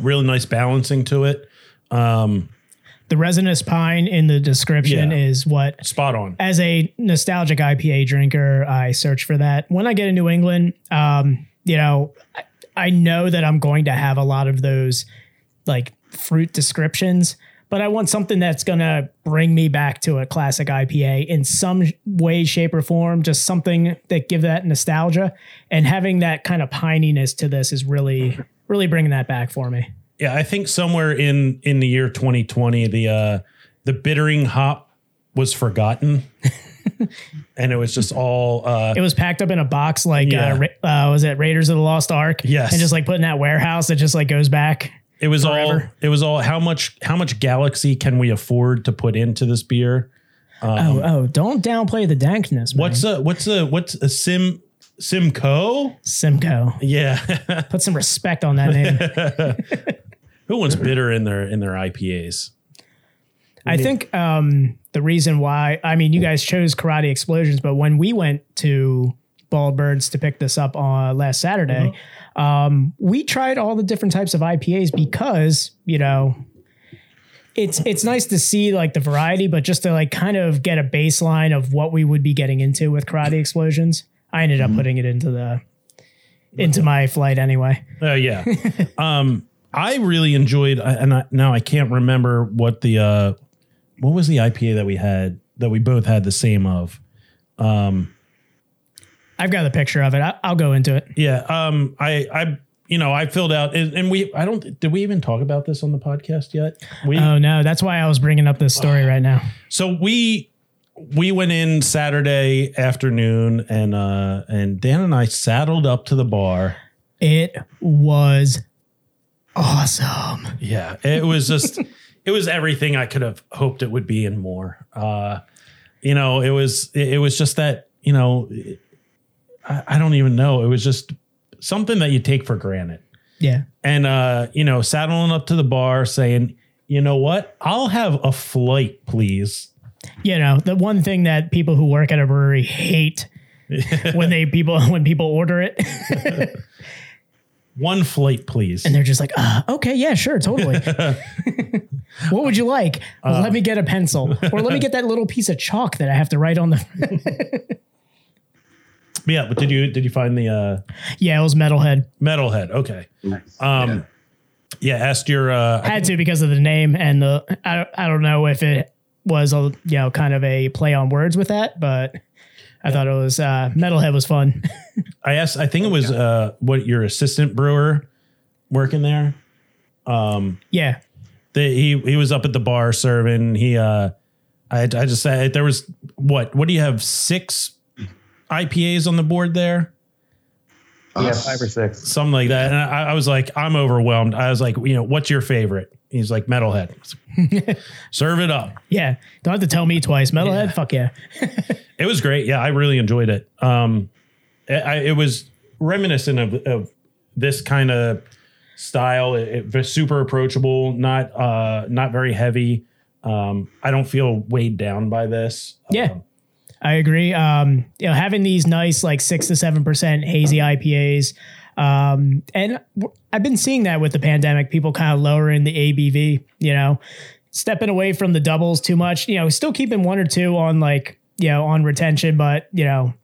really nice balancing to it um The resinous pine in the description Yeah. is what spot on as a nostalgic IPA drinker, I search for that. When I get to New England, um, you know, I, I know that I'm going to have a lot of those like fruit descriptions, but I want something that's going to bring me back to a classic IPA in some way, shape, or form. Just something that give that nostalgia and having that kind of pininess to this is really, really bringing that back for me. Yeah, I think somewhere in in the year 2020, the uh the bittering hop was forgotten, and it was just all uh It was packed up in a box like Yeah. uh, uh, was it Raiders of the Lost Ark? Yes. and just like put in that warehouse that just like goes back. It was all it was all how much how much galaxy can we afford to put into this beer? oh, um, oh, don't downplay the dankness. Man. What's a what's a what's a sim Simcoe? Simcoe? Yeah, Put some respect on that name. who wants bitter in their in their IPAs? I think um, the reason why, I mean, you guys chose Karate Explosions, but when we went to Bald Birds to pick this up on last Saturday, uh-huh. Um, we tried all the different types of IPAs because, you know, it's it's nice to see like the variety, but just to like kind of get a baseline of what we would be getting into with Karate Explosions. I ended up putting it into the into my flight anyway. Oh yeah. um, I really enjoyed, and I, now I can't remember what the uh, what was the IPA that we had that we both had the same of. I've got the picture of it. I, I'll go into it. Yeah. Um, I, I, you know, I filled out, and, and we, I don't, did we even talk about this on the podcast yet? We, Oh no, that's why I was bringing up this story right now. so we, we went in Saturday afternoon, and uh, and Dan and I saddled up to the bar. It was awesome. Yeah, it was just, it was everything I could have hoped it would be and more. Uh, you know, it was, it, it was just that, you know, I, I don't even know. It was just something that you take for granted. Yeah. and uh, you know, saddling up to the bar saying, you know what? I'll have a flight, please. You know, the one thing that people who work at a brewery hate when they people when people order it One flight, please. and they're just like, uh, okay, yeah, sure, totally. what would you like? Well, let me get a pencil, or let me get that little piece of chalk that I have to write on the. Yeah, but did you did you find the uh yeah, it was metalhead. metalhead? Okay. Um yeah, asked your uh I Had to because of the name and the. I don't, I don't know if it was a you know kind of a play on words with that, but I thought it was uh, metalhead was fun. I asked I think it was uh what your assistant brewer working there. yeah, The, he he was up at the bar serving. He uh I I just said there was what what do you have six IPAs on the board there? Yeah, Us. five or six. Something like that. And I, I was like, I'm overwhelmed. I was like, you know, what's your favorite? He's like, Metalhead. Like, Serve it up. yeah. Don't have to tell me twice. Metalhead, Yeah. fuck yeah. It was great. Yeah, I really enjoyed it. Um, I, I- it was reminiscent of, of this kind of style. It, it was super approachable, not uh, not very heavy. Um, I don't feel weighed down by this. Yeah. Um, I agree. Um, you know, having these nice like six to seven percent hazy IPAs, um, and I've been seeing that with the pandemic. People kind of lowering the ABV. You know, stepping away from the doubles too much. You know, still keeping one or two on like you know on retention, but you know,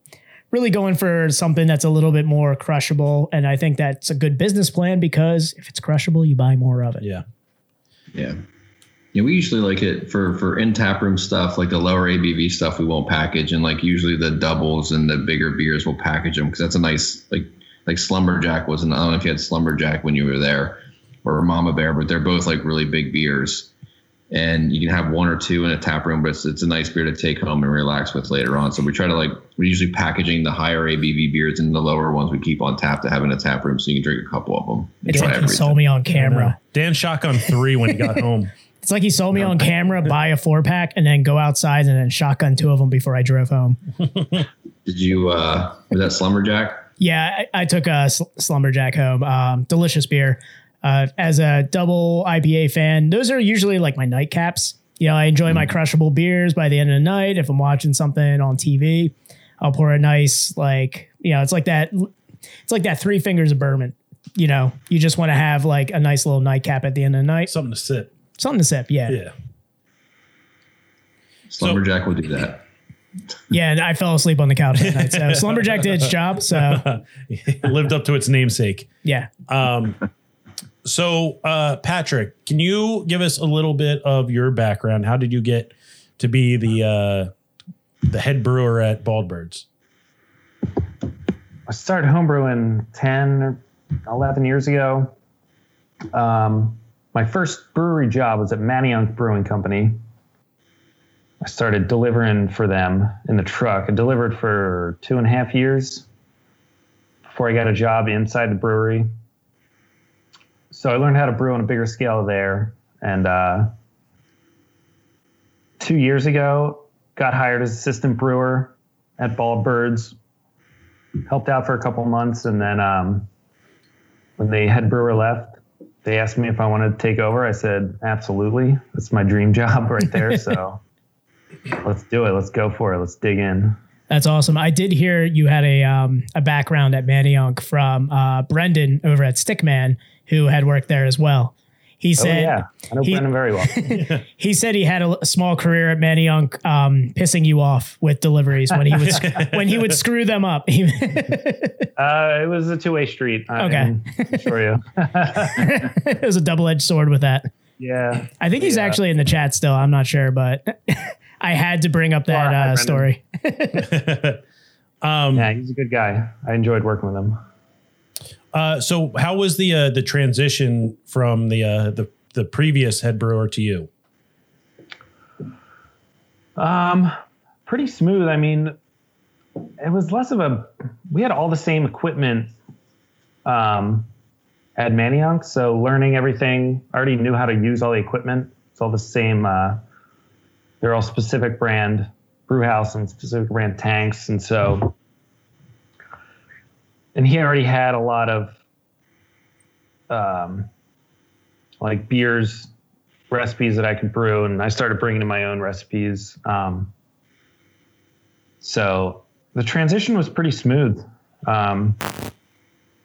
really going for something that's a little bit more crushable. And I think that's a good business plan because if it's crushable, you buy more of it. yeah. Yeah. Yeah, we usually like it for for in tap room stuff, like the lower ABV stuff. We won't package, and like usually the doubles and the bigger beers we'll package them because that's a nice like like Slumberjack wasn't. I don't know if you had Slumberjack when you were there, or Mama Bear, but they're both like really big beers, and you can have one or two in a tap room, but it's, it's a nice beer to take home and relax with later on. So we try to like we're usually packaging the higher ABV beers and the lower ones we keep on tap to have in a tap room, so you can drink a couple of them. and It's like he everything. sold me on camera. Dan shotgun three when he got home. It's like he sold me on camera, buy a four pack, and then go outside and then shotgun two of them before I drove home. Did you uh was that Slumberjack? Yeah, I, I took a sl- Slumberjack home. Um, delicious beer. Uh, as a double IPA fan, those are usually like my nightcaps. You know, I enjoy my crushable beers by the end of the night. If I'm watching something on TV, I'll pour a nice like you know, it's like that. It's like that three fingers of bourbon. You know, you just want to have like a nice little nightcap at the end of the night. Something to sip. Something to sip. Yeah. Yeah. Slumberjack will do that. Yeah, and I fell asleep on the couch that night. So Slumberjack did its job. So Lived up to its namesake. yeah. Um, so, uh, Patrick, can you give us a little bit of your background? How did you get to be the uh, the head brewer at Bald Birds? I started homebrewing 10 or 11 years ago. Um, my first brewery job was at Manayunk Brewing Company. I started delivering for them in the truck. I delivered for two and a half years before I got a job inside the brewery. So I learned how to brew on a bigger scale there. And uh, two years ago, got hired as assistant brewer at Bald Birds helped out for a couple months and then um, when the head brewer left they asked me if i wanted to take over. I said absolutely. That's my dream job right there. So let's do it. Let's go for it. Let's dig in. That's awesome. I did hear you had a um, a background at Manayunk from uh, Brendan over at Stickman, who had worked there as well. He oh said yeah i know he- brendan very well he said he had a, a small career at Manayunk, um, pissing you off with deliveries when he would when he would screw them up. Uh, it was a two-way street I Okay. assure you it was a double edged sword with that. yeah I think he's Yeah. actually in the chat still. I'm not sure, but I had to bring up that hi, uh, story. yeah he's a good guy i enjoyed working with him Uh, so, how was the uh, the transition from the uh, the the previous head brewer to you? Um, pretty smooth. I mean, it was less of a. We had all the same equipment. Um, at Manayunk, so learning everything. I already knew how to use all the equipment. It's all the same. Uh, they're all specific brand brew house and specific brand tanks, and so. And he already had a lot of. Um, like beers recipes that I could brew, and I started bringing in my own recipes. Um, so the transition was pretty smooth. Um,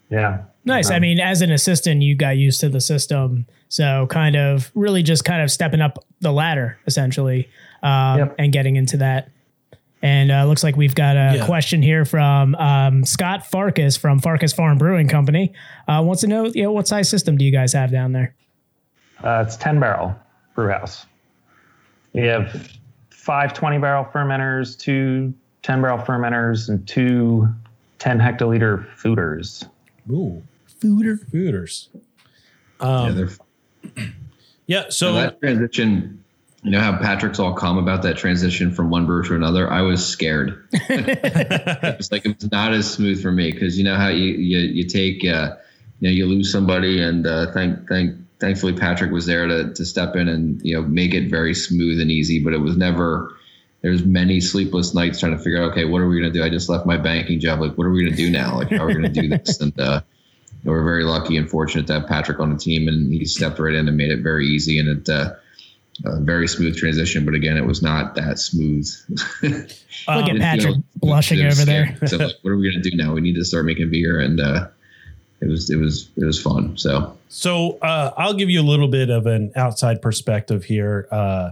yeah. Nice. I Um, mean, as an assistant, you got used to the system. So kind of really just kind of stepping up the ladder essentially um, Yep. and getting into that. And uh, looks like we've got a Yeah. question here from um, Scott Farkas from Farkas Farm Brewing Company. Uh, wants to know, you know, what size system do you guys have down there? Uh, it's 10 barrel brew house. We have five 20 barrel fermenters, two 10 barrel fermenters, and two 10 hectoliter foeders. Ooh, foeder, foeders. yeah, they're Yeah. So So that transition, you know how Patrick's all calm about that transition from one brewer to another. I was scared. it's like it was not as smooth for me because you know how you you, you take uh, you know you lose somebody and uh, thank thank thankfully Patrick was there to to step in and you know make it very smooth and easy. But it was never. There's many sleepless nights trying to figure out okay what are we gonna do? I just left my banking job. Like what are we gonna do now? Like how are we gonna do this? And uh, we're very lucky and fortunate to have Patrick on the team, and he stepped right in and made it very easy and it uh, a very smooth transition. But again, it was not that smooth. Look Um, at It Patrick feels- blushing it was over there. so like, what are we gonna do now? We need to start making beer, and uh, it was it was it was fun. So So uh, I'll give you a little bit of an outside perspective here, uh,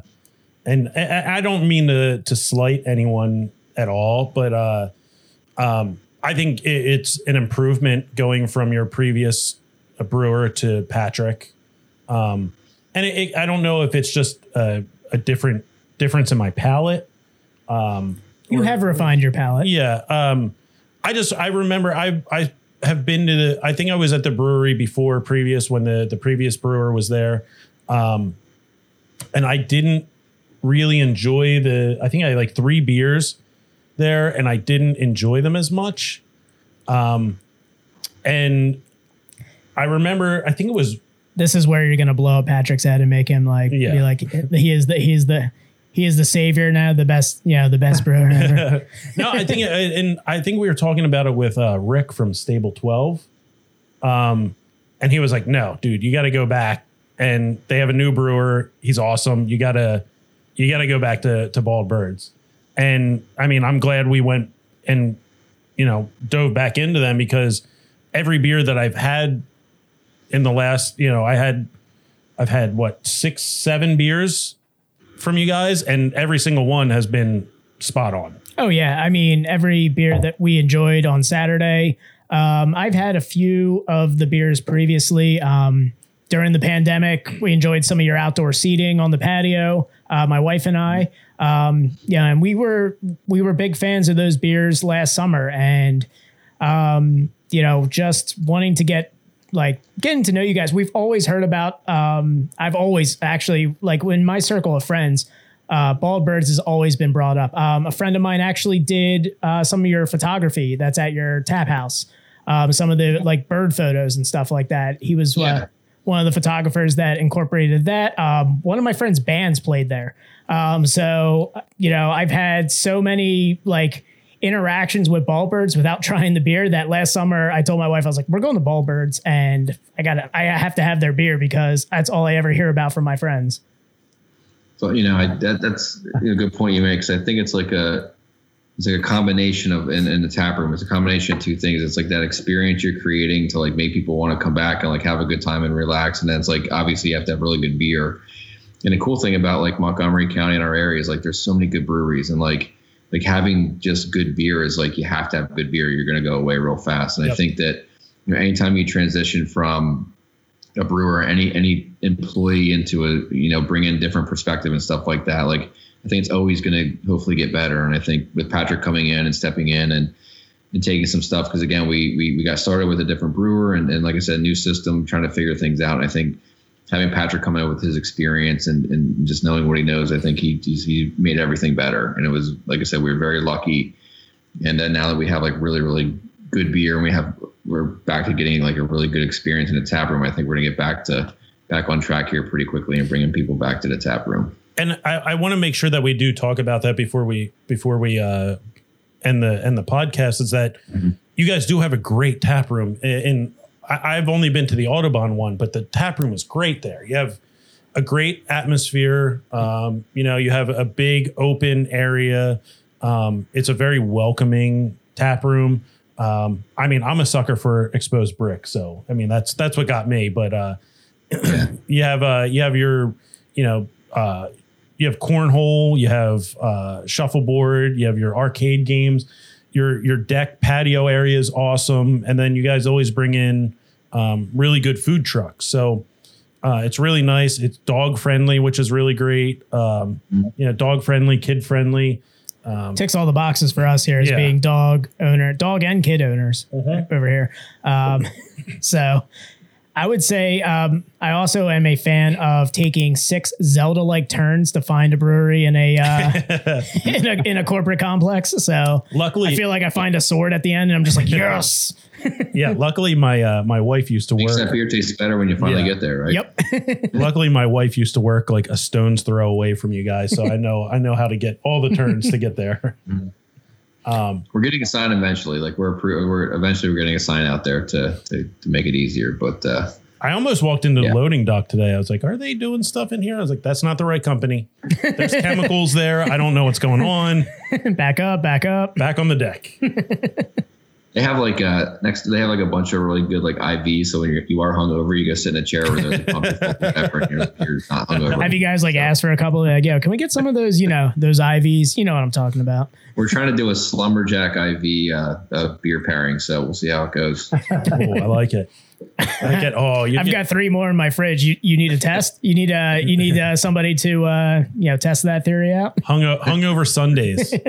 and I, I don't mean to to slight anyone at all, but uh, um, I think it, it's an improvement going from your previous uh, brewer to Patrick, um, and it, it, I don't know if it's just a, a different difference in my palate. You have refined your palate. Yeah. Um, I just I remember I I have been to the I think I was at the brewery before previous when the the previous brewer was there. Um, and I didn't really enjoy the I think I had like three beers there and I didn't enjoy them as much. Um and I remember I think it was This is where you're gonna blow up Patrick's head and make him like Yeah. be like he is the he is the he is the savior now, the best you know, the best brewer ever. no, I think, and I think we were talking about it with uh, Rick from Stable Twelve, um, and he was like, "No, dude, you got to go back." And they have a new brewer. He's awesome. You gotta, you gotta go back to to Bald Birds. And I mean, I'm glad we went and you know dove back into them because every beer that I've had in the last, you know, I had, I've had what six, seven beers from you guys, and every single one has been spot on. Oh yeah, I mean every beer that we enjoyed on Saturday. Um, I've had a few of the beers previously. Um, during the pandemic, we enjoyed some of your outdoor seating on the patio. Uh, my wife and I, um, yeah, and we were we were big fans of those beers last summer, and um, you know, just wanting to get like getting to know you guys. We've always heard about. Um, I've always actually like in my circle of friends, uh, bald birds has always been brought up. Um, a friend of mine actually did uh, some of your photography that's at your tap house. Um, some of the like bird photos and stuff like that. He was uh, Yeah. one of the photographers that incorporated that. Um, one of my friend's bands played there. Um, so you know, I've had so many like interactions with Bald Birds without trying the beer. That last summer, I told my wife, I was like, "We're going to Bald Birds, and I got I have to have their beer because that's all I ever hear about from my friends." So you know, I, that, that's a good point you make. Because I think it's like a it's like a combination of in, in the tap room. It's a combination of two things. It's like that experience you're creating to like make people want to come back and like have a good time and relax. And then it's like obviously you have to have really good beer. And the cool thing about like Montgomery County in our area is like there's so many good breweries and like like having just good beer is like you have to have good beer. You're going to go away real fast. And I think that you know anytime you transition from a brewer, any any employee into a you know bring in different perspective and stuff like that. Like I think it's always going to hopefully get better. And I think with Patrick coming in and stepping in and and taking some stuff because again we, we we got started with a different brewer and, and like I said new system trying to figure things out. And I think having Patrick come in with his experience and, and just knowing what he knows, I think he he's, he made everything better. And it was like I said, we were very lucky. And then now that we have like really really good beer and we have we're back to getting like a really good experience in the tap room. I think we're gonna get back to back on track here pretty quickly and bringing people back to the tap room. and I, I want to make sure that we do talk about that before we before we uh end the end the podcast is that you guys do have a great tap room and I, I've only been to the Audubon one, but the tap room is great there. You have a great atmosphere. Um, you know, you have a big open area. Um, it's a very welcoming tap room. Um, I mean, I'm a sucker for exposed brick, so I mean that's that's what got me. But uh, you have uh, you have your you know uh, you have cornhole, you have uh, shuffleboard, you have your arcade games. Your your deck patio area is awesome, and then you guys always bring in um, really good food trucks. So uh, it's really nice. It's dog friendly, which is really great. Um, you know, dog friendly, kid friendly. ticks all the boxes for us here as Yeah. being dog owner, dog and kid owners Mm-hmm. over here. Um, so I would say um, I also am a fan of taking six Zelda like turns to find a brewery in a, uh, in a in a corporate complex. So Luckily, I feel like I find a sword at the end, and I'm just like, yes, yeah. Luckily, my uh, my wife used to Makes work. that beer tastes better when you finally Yeah. get there, right? yep. Luckily, my wife used to work like a stone's throw away from you guys, so I know I know how to get all the turns to get there. We're getting a sign eventually. Like we're we're eventually we're getting a sign out there to to, to make it easier. But uh, I almost walked into Yeah. the loading dock today. I was like, "Are they doing stuff in here?" I was like, "That's not the right company. There's chemicals there. I don't know what's going on." back up, back up. Back on the deck. they have like uh next they have like a bunch of really good like IVs. So when you're, you are hungover, you go sit in a chair where there's a pump of pepper and you're, you're not hungover. Have you guys like asked for a couple? Like, yo, can we get some of those? You know, those IVs. You know what I'm talking about. We're trying to do a slumberjack IV uh, uh, beer pairing, so we'll see how it goes. Oh, I like it. I like it. Oh, you I've get- got three more in my fridge. You you need a test. You need uh you need uh, somebody to uh you know test that theory out. hung hungover Sundays.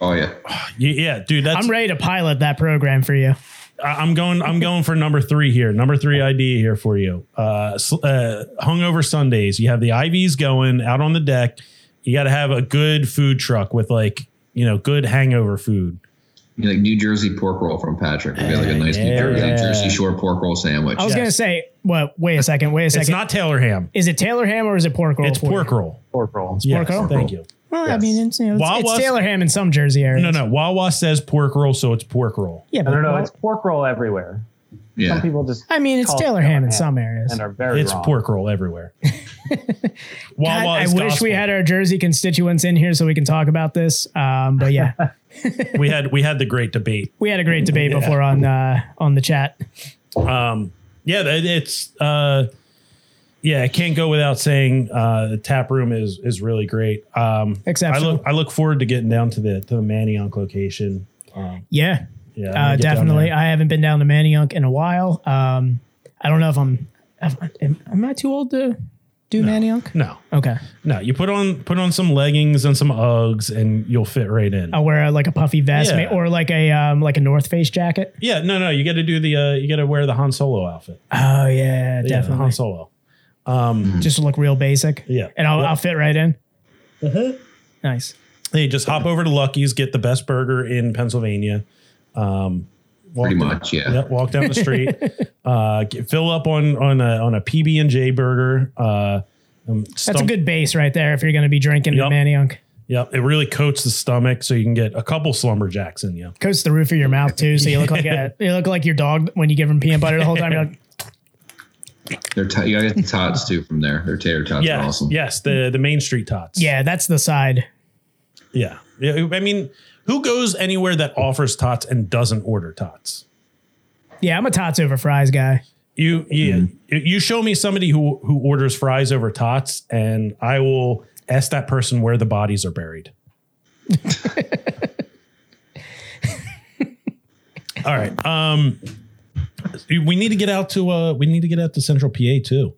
Oh yeah, Yeah, yeah, dude. That's I'm ready to pilot that program for you. I- I'm going. I'm going for number three here. Number three idea here for you. Uh, uh, hungover Sundays. You have the IVs going out on the deck. You got to have a good food truck with like you know good hangover food. You know, like New Jersey pork roll from Patrick. We got like a nice New Yeah. Jersey, Jersey Shore pork roll sandwich. I was Yes. gonna say, what? Wait a second. Wait a second. It's not Taylor ham. is it Taylor ham or is it pork roll? It's for you? pork roll. Pork roll. Yes, roll? thank you. Well, I mean, it's, you know, it's, Wawa's- it's Taylor ham in some Jersey areas. No, no. Wawa says pork roll, so it's pork roll. Yeah, I but don't know. well, It's pork roll everywhere. Yeah. Some people just. I mean, it's call it Taylor ham in some areas. and are very It's wrong. pork roll everywhere. God, Wawa I is wish gospel. we had our Jersey constituents in here so we can talk about this. Um, but yeah, we had we had the great debate. we had a great debate before on uh, on the chat. yeah, that- it's uh, yeah, I can't go without saying uh, the tap room is is really great. Um, I look I look forward to getting down to the to the Manayunk location. Um, Yeah, yeah, uh, gonna get down definitely. I haven't been down to Manayunk in a while. Um, I don't know if I'm. Am, am I too old to do Manayunk? no, Okay, no, you put on put on some leggings and some Uggs, and you'll fit right in. I'll wear like a puffy vest Yeah. or like a um, like a North Face jacket. Yeah, no, no, you got to do the uh, you got to wear the Han Solo outfit. Oh yeah, Yeah, the definitely. Han Solo. Just look real basic. Yeah. and I'll, Yep. I'll fit right in. Nice. Hey, just hop over to Lucky's, get the best burger in Pennsylvania. Um, walk pretty down- much. Yeah. Yep, walk down the street, uh, get, fill up on on a on a PB and J burger. Uh, um, That's a good base right there if you're going to be drinking Yep. Manayunk. Yep, it really coats the stomach, so you can get a couple slumberjacks in you. Coats the roof of your mouth too, so you look like a you look like your dog when you give him peanut butter the whole time. You're like, They're t- you gotta get the tots too from there. Their tater tots Yeah, are awesome. yes, the the Main Street tots. yeah, that's the side. yeah, yeah. I mean, who goes anywhere that offers tots and doesn't order tots? Yeah, I'm a tots over fries guy. You yeah, you show me somebody who who orders fries over tots, and I will ask that person where the bodies are buried. All right. Um, we need to get out to uh, we need to get out to Central PA too.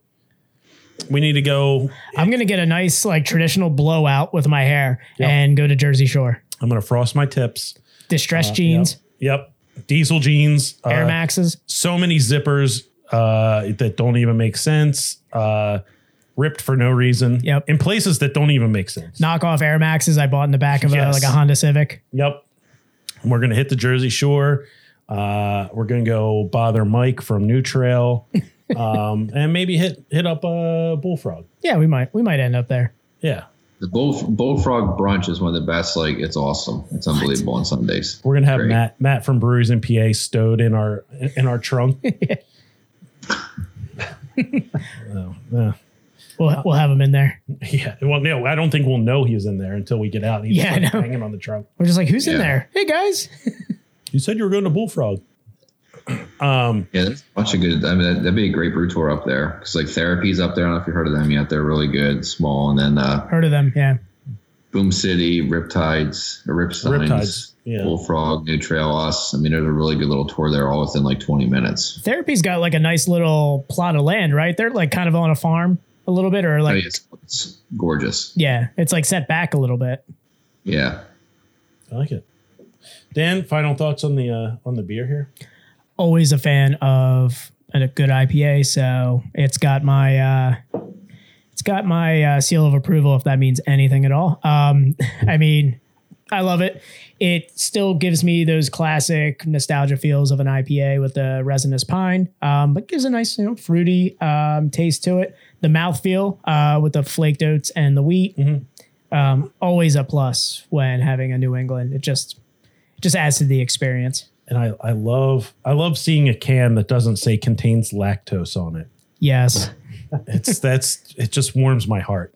We need to go. I'm gonna get a nice like traditional blowout with my hair Yep. and go to Jersey Shore. I'm gonna frost my tips. Distressed jeans, Yep. Diesel jeans. uh, Air Maxes. so many zippers uh, that don't even make sense. Uh, ripped for no reason. Yep. In places that don't even make sense. knockoff Air Maxes I bought in the back of a, Yes. like a Honda Civic. Yep. We're gonna hit the Jersey Shore. Uh, we're gonna go bother Mike from New Trail, um, and maybe hit hit up a bullfrog. Yeah, we might we might end up there. Yeah, The bull bullfrog brunch is one of the best. Like it's awesome. It's unbelievable on Sundays. we're gonna have Great. Matt Matt from Breweries and PA stowed in our in our trunk. Oh, yeah. We'll we'll have him in there. Yeah. Well, no, I don't think we'll know he's in there until we get out. He's Yeah, I like know. hanging on the trunk. We're just like, who's in there? Hey guys. You said you were going to Bullfrog. Um, Yeah, there's a bunch of good. I mean, that'd, that'd be a great brew tour up there because like Therapy's up there. I don't know if you've heard of them yet. They're really good, small, and then uh, Heard of them? Yeah. Boom City, Riptides, or Ripsteins, Riptides, yeah. Bullfrog, New Trail Us. I mean, there's a really good little tour there, all within like 20 minutes. Therapy's got like a nice little plot of land, right? They're like kind of on a farm a little bit, or Oh, like yeah, it's, it's gorgeous. yeah, it's like set back a little bit. Yeah. I like it. Dan, final thoughts on the uh, on the beer here? Always a fan of a good IPA, so it's got my uh, it's got my uh, seal of approval if that means anything at all. Um, I mean, I love it. It still gives me those classic nostalgia feels of an IPA with the resinous pine, um, but gives a nice, you know, fruity um, taste to it. The mouthfeel uh, with the flaked oats and the wheat, um, always a plus when having a New England. It just just adds to the experience. And I, I love I love seeing a can that doesn't say contains lactose on it. Yes, It's that's it just warms my heart.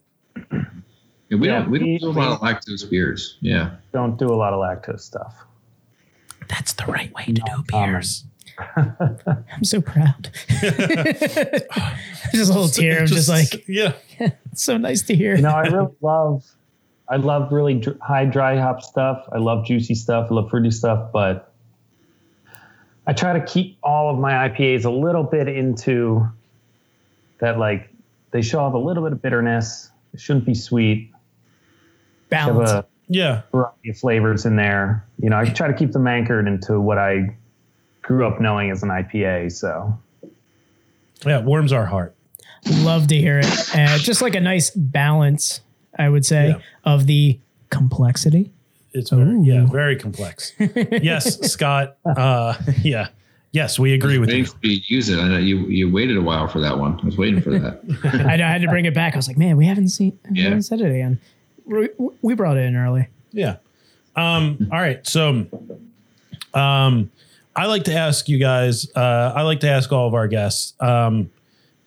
Yeah, we Yeah, don't we we- don't do a lot of lactose beers. Yeah. Don't do a lot of lactose stuff. that's the right way to do beers. I'm so proud. just a little tear of just, like yeah. it's so nice to hear. You know, I really love, I love really dr- high dry hop stuff. I love juicy stuff. I love fruity stuff, but I try to keep all of my IPAs a little bit into that, like they show off a little bit of bitterness. It shouldn't be sweet. Balance. a Yeah. variety of flavors in there. You know, I try to keep them anchored into what I grew up knowing as an IPA. So Yeah, it warms our heart. Love to hear it. Uh, just like a nice balance, I would say, Yeah. of the complexity. It's very, yeah, very complex. yes, Scott. Uh, yeah. Yes, we agree with Waiting you. for you to use it. I know you you waited a while for that one. I was waiting for that. I, know, I had to bring it back. I was like, man, we haven't seen, we Yeah. haven't said it again. We, we brought it in early. Yeah. Um, all right. So um I like to ask you guys, uh, I like to ask all of our guests, um,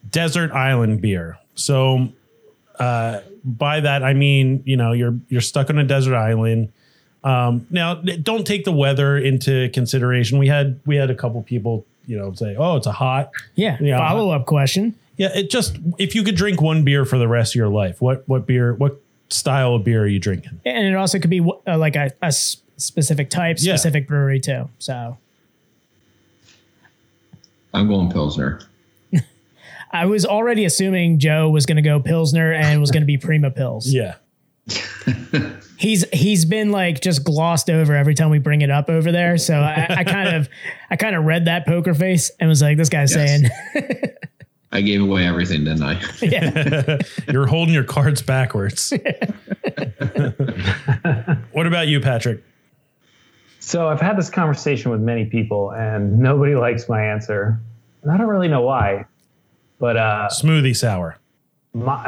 desert island beer. So uh by that I mean, you know, you're you're stuck on a desert island. Um now don't take the weather into consideration. We had we had a couple people, you know, say, Oh, it's a hot. Yeah. Yeah. Follow up question. Yeah, it just if you could drink one beer for the rest of your life, what what beer what style of beer are you drinking? And it also could be uh, like a specific type, Yeah. specific brewery too. So I'm going Pilsner. I was already assuming Joe was going to go Pilsner and was going to be Prima Pils. Yeah. he's he's been like just glossed over every time we bring it up over there. So I, I kind of I kind of read that poker face and was like, this guy's Yes. saying, I gave away everything, didn't I? yeah, You're holding your cards backwards. what about you, Patrick? So I've had this conversation with many people, and nobody likes my answer, and I don't really know why. But uh, Smoothie sour. my,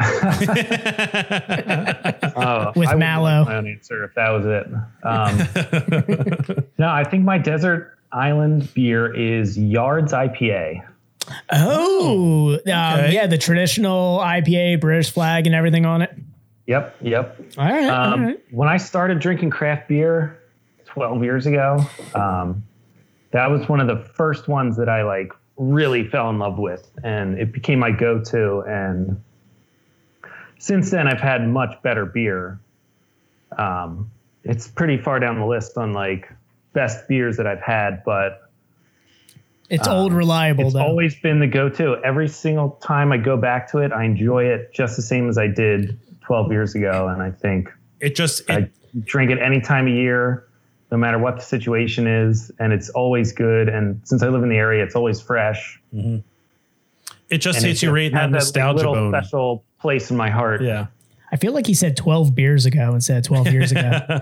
oh, With I would mallow. like My own answer, if that was it. Um, no, I think my desert island beer is Yards IPA. oh, um, yeah, the traditional IPA, British flag, and everything on it. Yep, yep. All right, Um, right. When I started drinking craft beer 12 years ago, um, that was one of the first ones that I like really fell in love with, and it became my go-to. And since then, I've had much better beer. Um, it's pretty far down the list on like best beers that I've had, but It's old, reliable it's though. always been the go-to. Every single time I go back to it, I enjoy it just the same as I did 12 years ago, and I think It just it, I drink it any time of year, no matter what the situation is, and it's always good. And since I live in the area, it's always fresh. it just And hits you right in that has nostalgia little bone. special place in my heart. Yeah. I feel like he said 12 beers ago instead of 12 years ago.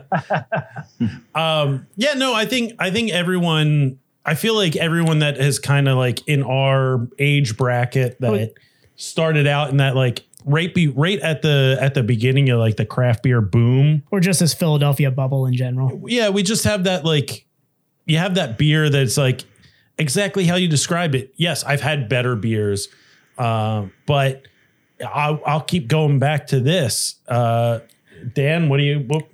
Um, yeah, no, I think I think everyone I feel like everyone that has kind of like in our age bracket that started out in that like right be right at the at the beginning of like the craft beer boom. or just this Philadelphia bubble in general. Yeah, we just have that like you have that beer that's like exactly how you describe it. Yes, I've had better beers, uh, but I'll, I'll keep going back to this. Uh, Dan, what do you what,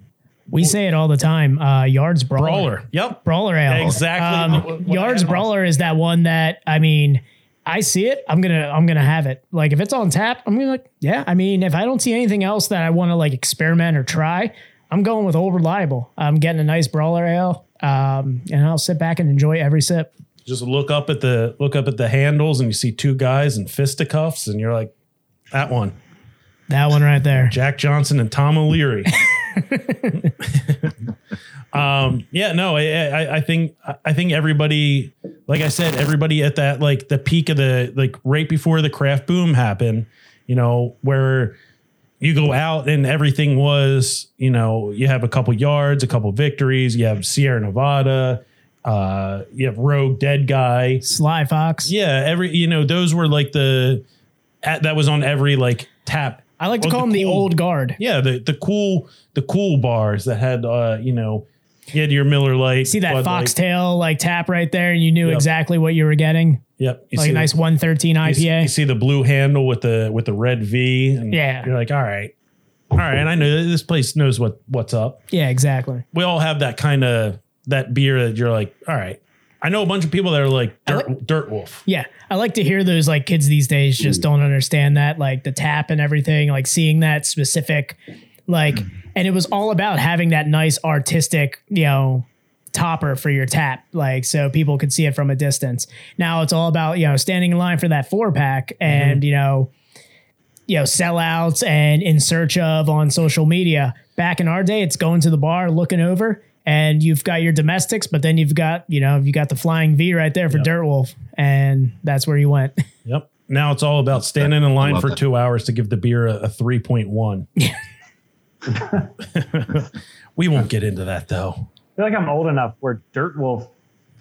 We say it all the time. Uh, yards brawler. brawler? Yep, Brawler ale. Exactly Um, what yards brawler is that one that I mean, I see it. I'm gonna I'm gonna have it. Like if it's on tap, I'm gonna like yeah. I mean, if I don't see anything else that I want to like experiment or try, I'm going with old reliable. I'm getting a nice brawler ale, um, and I'll sit back and enjoy every sip. just look up at the look up at the handles and you see two guys in fisticuffs and you're like, that one, That one right there. Jack Johnson and Tom O'Leary. um, yeah, no, I, I, I think I think everybody, like I said, everybody at that like the peak of the like right before the craft boom happened, you know, where you go out and everything was, you know, you have a couple yards, a couple victories, you have Sierra Nevada, uh, you have Rogue Dead Guy, Sly Fox. yeah, every you know those were like the at, that was on every like tap. I like to call the them the cool- old guard. Yeah, the the cool the cool bars that had uh you know you had your Miller Lite. See that Bud Light. foxtail like tap right there, and you knew Yep. exactly what you were getting. Yep, you Like see a the- nice 113 you see- IPA. You see the blue handle with the with the red V. And Yeah. you're like, all right, all right. And I know this place knows what what's up. yeah, exactly. We all have that kind of that beer that you're like, all right. I know a bunch of people that are like Dirt, like- Dirt Wolf. Yeah, I like to hear those like kids these days just hmm. don't understand that like the tap and everything, like seeing that specific like hmm. and it was all about having that nice artistic, you know, topper for your tap like so people could see it from a distance. Now it's all about, you know, standing in line for that 4 pack mm-hmm. and, you know, you know, sellouts and in search of on social media. Back in our day, it's going to the bar, looking over, and you've got your domestics, but then you've got, you know, you got the flying V right there for Dirt Wolf, and that's where you went. Yep. Now it's all about standing in line for that. two hours to give the beer a, a 3.1. we won't get into that though. I feel like I'm old enough where Dirt Wolf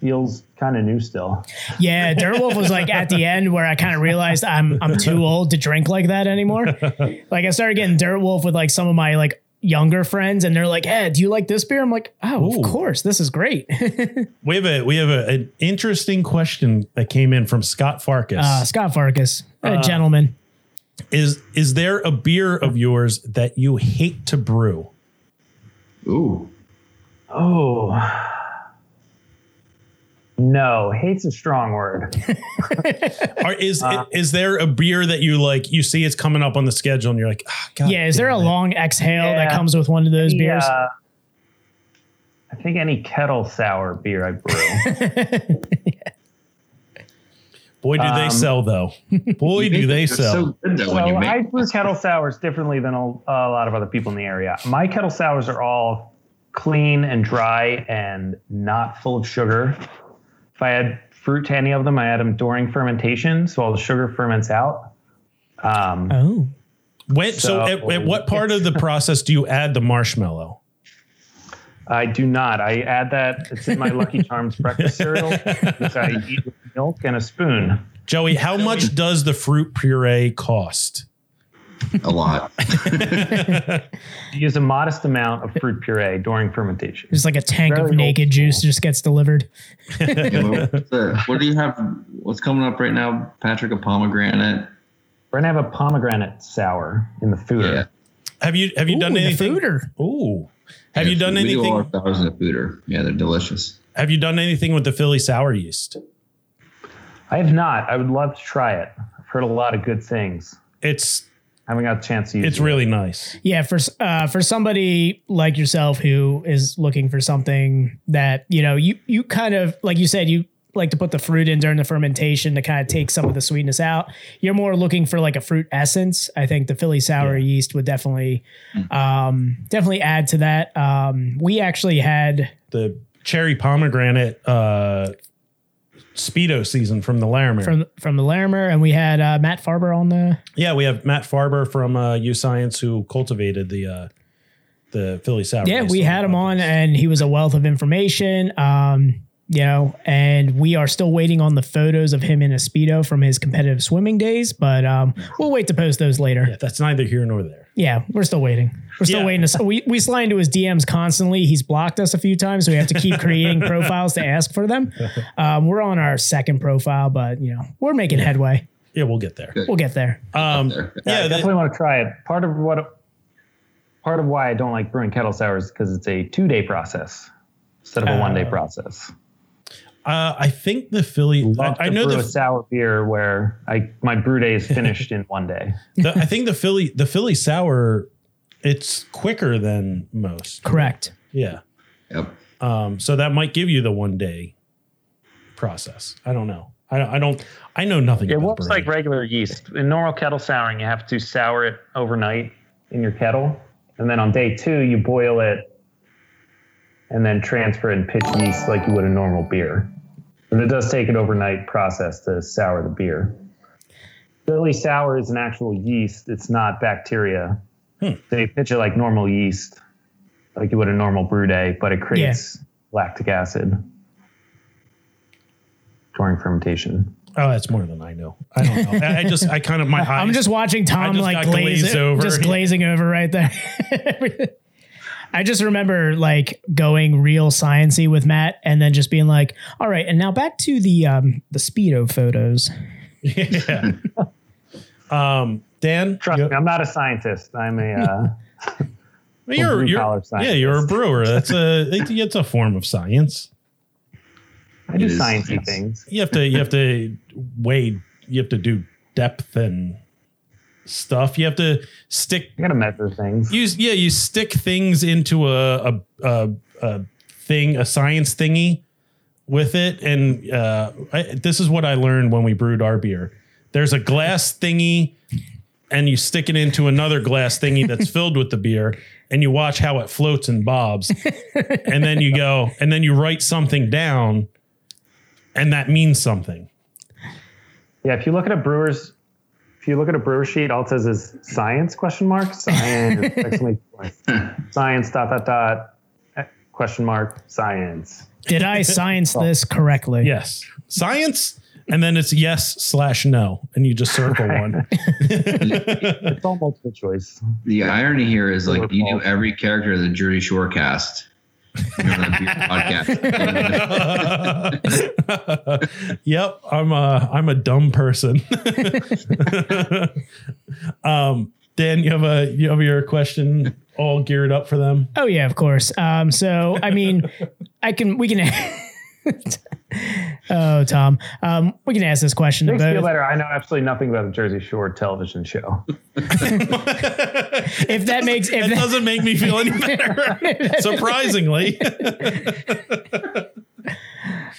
feels kind of new still. yeah, Dirt Wolf was like at the end where I kind of realized I'm I'm too old to drink like that anymore. Like I started getting Dirt Wolf with like some of my like younger friends, and they're like, "Hey, do you like this beer?" I'm like, "Oh, Ooh. of course, this is great." We have a we have a, an interesting question that came in from Scott Farkas. uh, Scott Farkas, a gentleman. is is there a beer of yours that you hate to brew? Ooh. Oh. No, hate's a strong word. Or is Uh, is there a beer that you like? You see it's coming up on the schedule, and you're like, oh, God. Yeah, is there a it." long exhale that comes with one of those beers? Uh, I think any kettle sour beer I brew. Boy, do they um, sell though. Boy, do they sell. so good when you so make I brew kettle sours differently than a, a lot of other people in the area. My kettle sours are all clean and dry and not full of sugar. If I add fruit to any of them, I add them during fermentation, so all the sugar ferments out. Um, oh, When, so, So- at, at what part of the process do you add the marshmallow? I do not. I add that. It's in my Lucky Charms breakfast cereal, which I eat with milk and a spoon. Joey, how much does the fruit puree cost? A lot. Use a modest amount of fruit puree during fermentation. just like a tank Very of naked juice just gets delivered. What's the- what do you have? What's coming up right now, Patrick? A pomegranate. We're gonna have a pomegranate sour in the food. Yeah. Have you have you Ooh, done the anything? foeder. Ooh, have you done we all anything? our sours in the foeder. Yeah, they're delicious. Have you done anything with the Philly sour yeast? I have not. I would love to try it. I've heard a lot of good things. It's haven't got a chance to use it's it. really nice. Yeah, for uh, for somebody like yourself who is looking for something that you know you you kind of like you said you like to put the fruit in during the fermentation to kind of take some of the sweetness out. You're more looking for like a fruit essence. I think the Philly sour yeast would definitely um, definitely add to that. Um, we actually had The cherry pomegranate uh, speedo season from the Larimer. from from the Larimer, and we had uh, Matt Farber on the yeah, we have Matt Farber from uh, U Science who cultivated the uh, the Philly sour. Yeah, we had him on, and he was a wealth of information. Um, you know, and we are still waiting on the photos of him in a speedo from his competitive swimming days, but um, we'll wait to post those later. Yeah, that's neither here nor there. Yeah, we're still waiting. We're still Yeah. waiting. To, we we slide into his DMs constantly. He's blocked us a few times, so we have to keep creating profiles to ask for them. Um, we're on our second profile, but you know, we're making headway. Yeah, we'll get there. We'll get there. Um, there. Yeah, I yeah, the- definitely want to try it. Part of what, part of why I don't like brewing kettle sours because it's a two day process instead of a one day Uh, process. Uh, I think the Philly. Love I, I know brew the, a sour beer where I my brew day is finished in one day. the. I think the Philly. The Philly sour. It's quicker than most. Correct. Yeah. Yep. Um, so that might give you the one day process. I don't know. I don't. I don't. I know nothing. It about works like regular yeast. In normal kettle souring, you have to sour it overnight in your kettle, and then on day two you boil it, and then transfer it and pitch yeast like you would a normal beer. And it does take an overnight process to sour the beer. Philly sour is an actual yeast; it's not bacteria. Hmm. So you pitch it like normal yeast, like you would a normal brew day, but it creates lactic acid during fermentation. Oh, that's more than I know. I don't know. I, I just. I kind of my. I'm just watching Tom just like got glaze over. just glazing over right there. I just remember like going real sciency with Matt, and then just being like, "All right, and now back to the um, the speedo photos." Yeah. um, Dan, Trust you- me, I'm not a scientist. I'm a uh, you're, blue you're collar yeah, you're a brewer. That's a it's a form of science. I do It is sciencey things. You have to you have to weigh. You have to do depth and stuff. You have to stick You gotta measure things. use yeah you stick things into a a, a, a thing a science thingy with it and uh, I, this is what i learned when we brewed our beer there's a glass thingy and you stick it into another glass thingy that's filled with the beer and you watch how it floats and bobs and then you go and then you write something down and that means something Yeah, if you look at a brewer's, if you look at a brewer sheet, all it says is science question mark science science dot dot dot question mark science. Did I science this correctly? yes science and then it's yes slash no and you just circle one It's all multiple choice. The irony here is like you Overfall. do every character of the Jersey Shore cast. You're on a beer podcast. yep, I'm a I'm a dumb person. um, Dan, you have a you have your question all geared up for them. Oh yeah, of course. Um, so I mean, I can we can. oh, Tom, um, we can ask this question to Makes me feel better. I know absolutely nothing about the Jersey Shore television show. If that makes if It that, doesn't make me feel any better, surprisingly.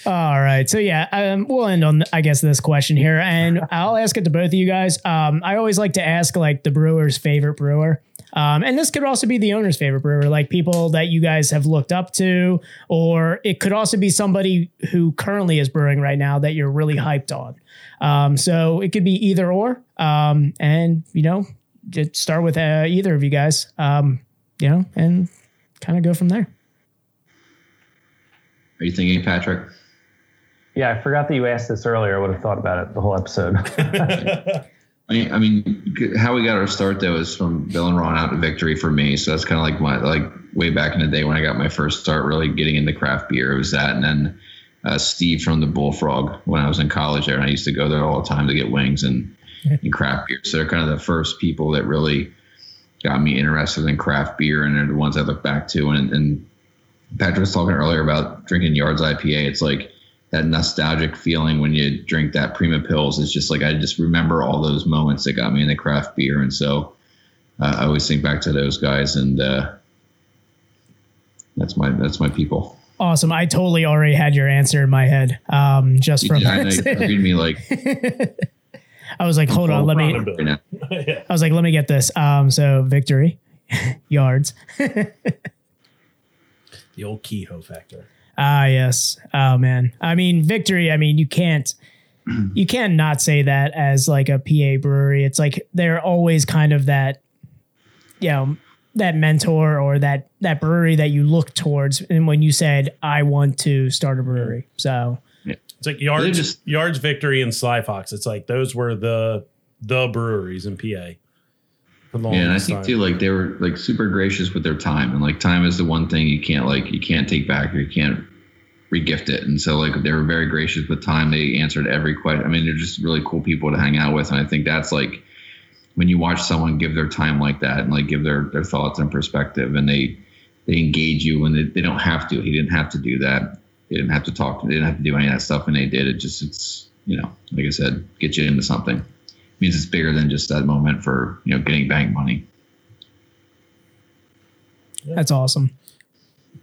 All right. So yeah, um, we'll end on I guess this question here, and I'll ask it to both of you guys. Um, I always like to ask like the brewer's favorite brewer. Um, and this could also be the owner's favorite brewer, like people that you guys have looked up to, or it could also be somebody who currently is brewing right now that you're really hyped on. Um, so it could be either or. Um, and you know, just start with uh, either of you guys. Um, you know, and kind of go from there. Are you thinking, Patrick? Yeah, I forgot that you asked this earlier. I would have thought about it the whole episode. I mean, how we got our start though is from Bill and Ron out to victory for me. So that's kind of like my like way back in the day when I got my first start really getting into craft beer. It was that, and then uh, Steve from the Bullfrog when I was in college there, and I used to go there all the time to get wings and, and craft beer. So they're kind of the first people that really got me interested in craft beer, and they're the ones I look back to. And, and Patrick was talking earlier about drinking Yards IPA. It's like that nostalgic feeling when you drink that Prima Pils. It's just like I just remember all those moments that got me into craft beer, and so uh, I always think back to those guys, and uh, that's my that's my people. Awesome. I totally already had your answer in my head. Um, just from I know you read me like I was like, hold on, let me. I was like, let me get this. Um, so victory, yards. the old Kehoe factor. Ah, yes. Oh man. I mean, victory. I mean, you can't. You can't not say that as like a PA brewery. It's like they're always kind of that, you know, that mentor or that that brewery that you look towards. And when you said, "I want to start a brewery," so It's like yards, just- yards, victory, and Sly Fox. It's like those were the the breweries in PA. Yeah, and I think too, like they were like super gracious with their time, and like time is the one thing you can't like you can't take back or you can't regift it. And so like they were very gracious with time. They answered every question. I mean, they're just really cool people to hang out with. And I think that's like when you watch someone give their time like that and like give their their thoughts and perspective and they they engage you when they, they don't have to. He didn't have to do that. They didn't have to talk. They didn't have to do any of that stuff, and they did. It just it's you know like I said, get you into something. It means it's bigger than just that moment for you know getting bank money. That's awesome.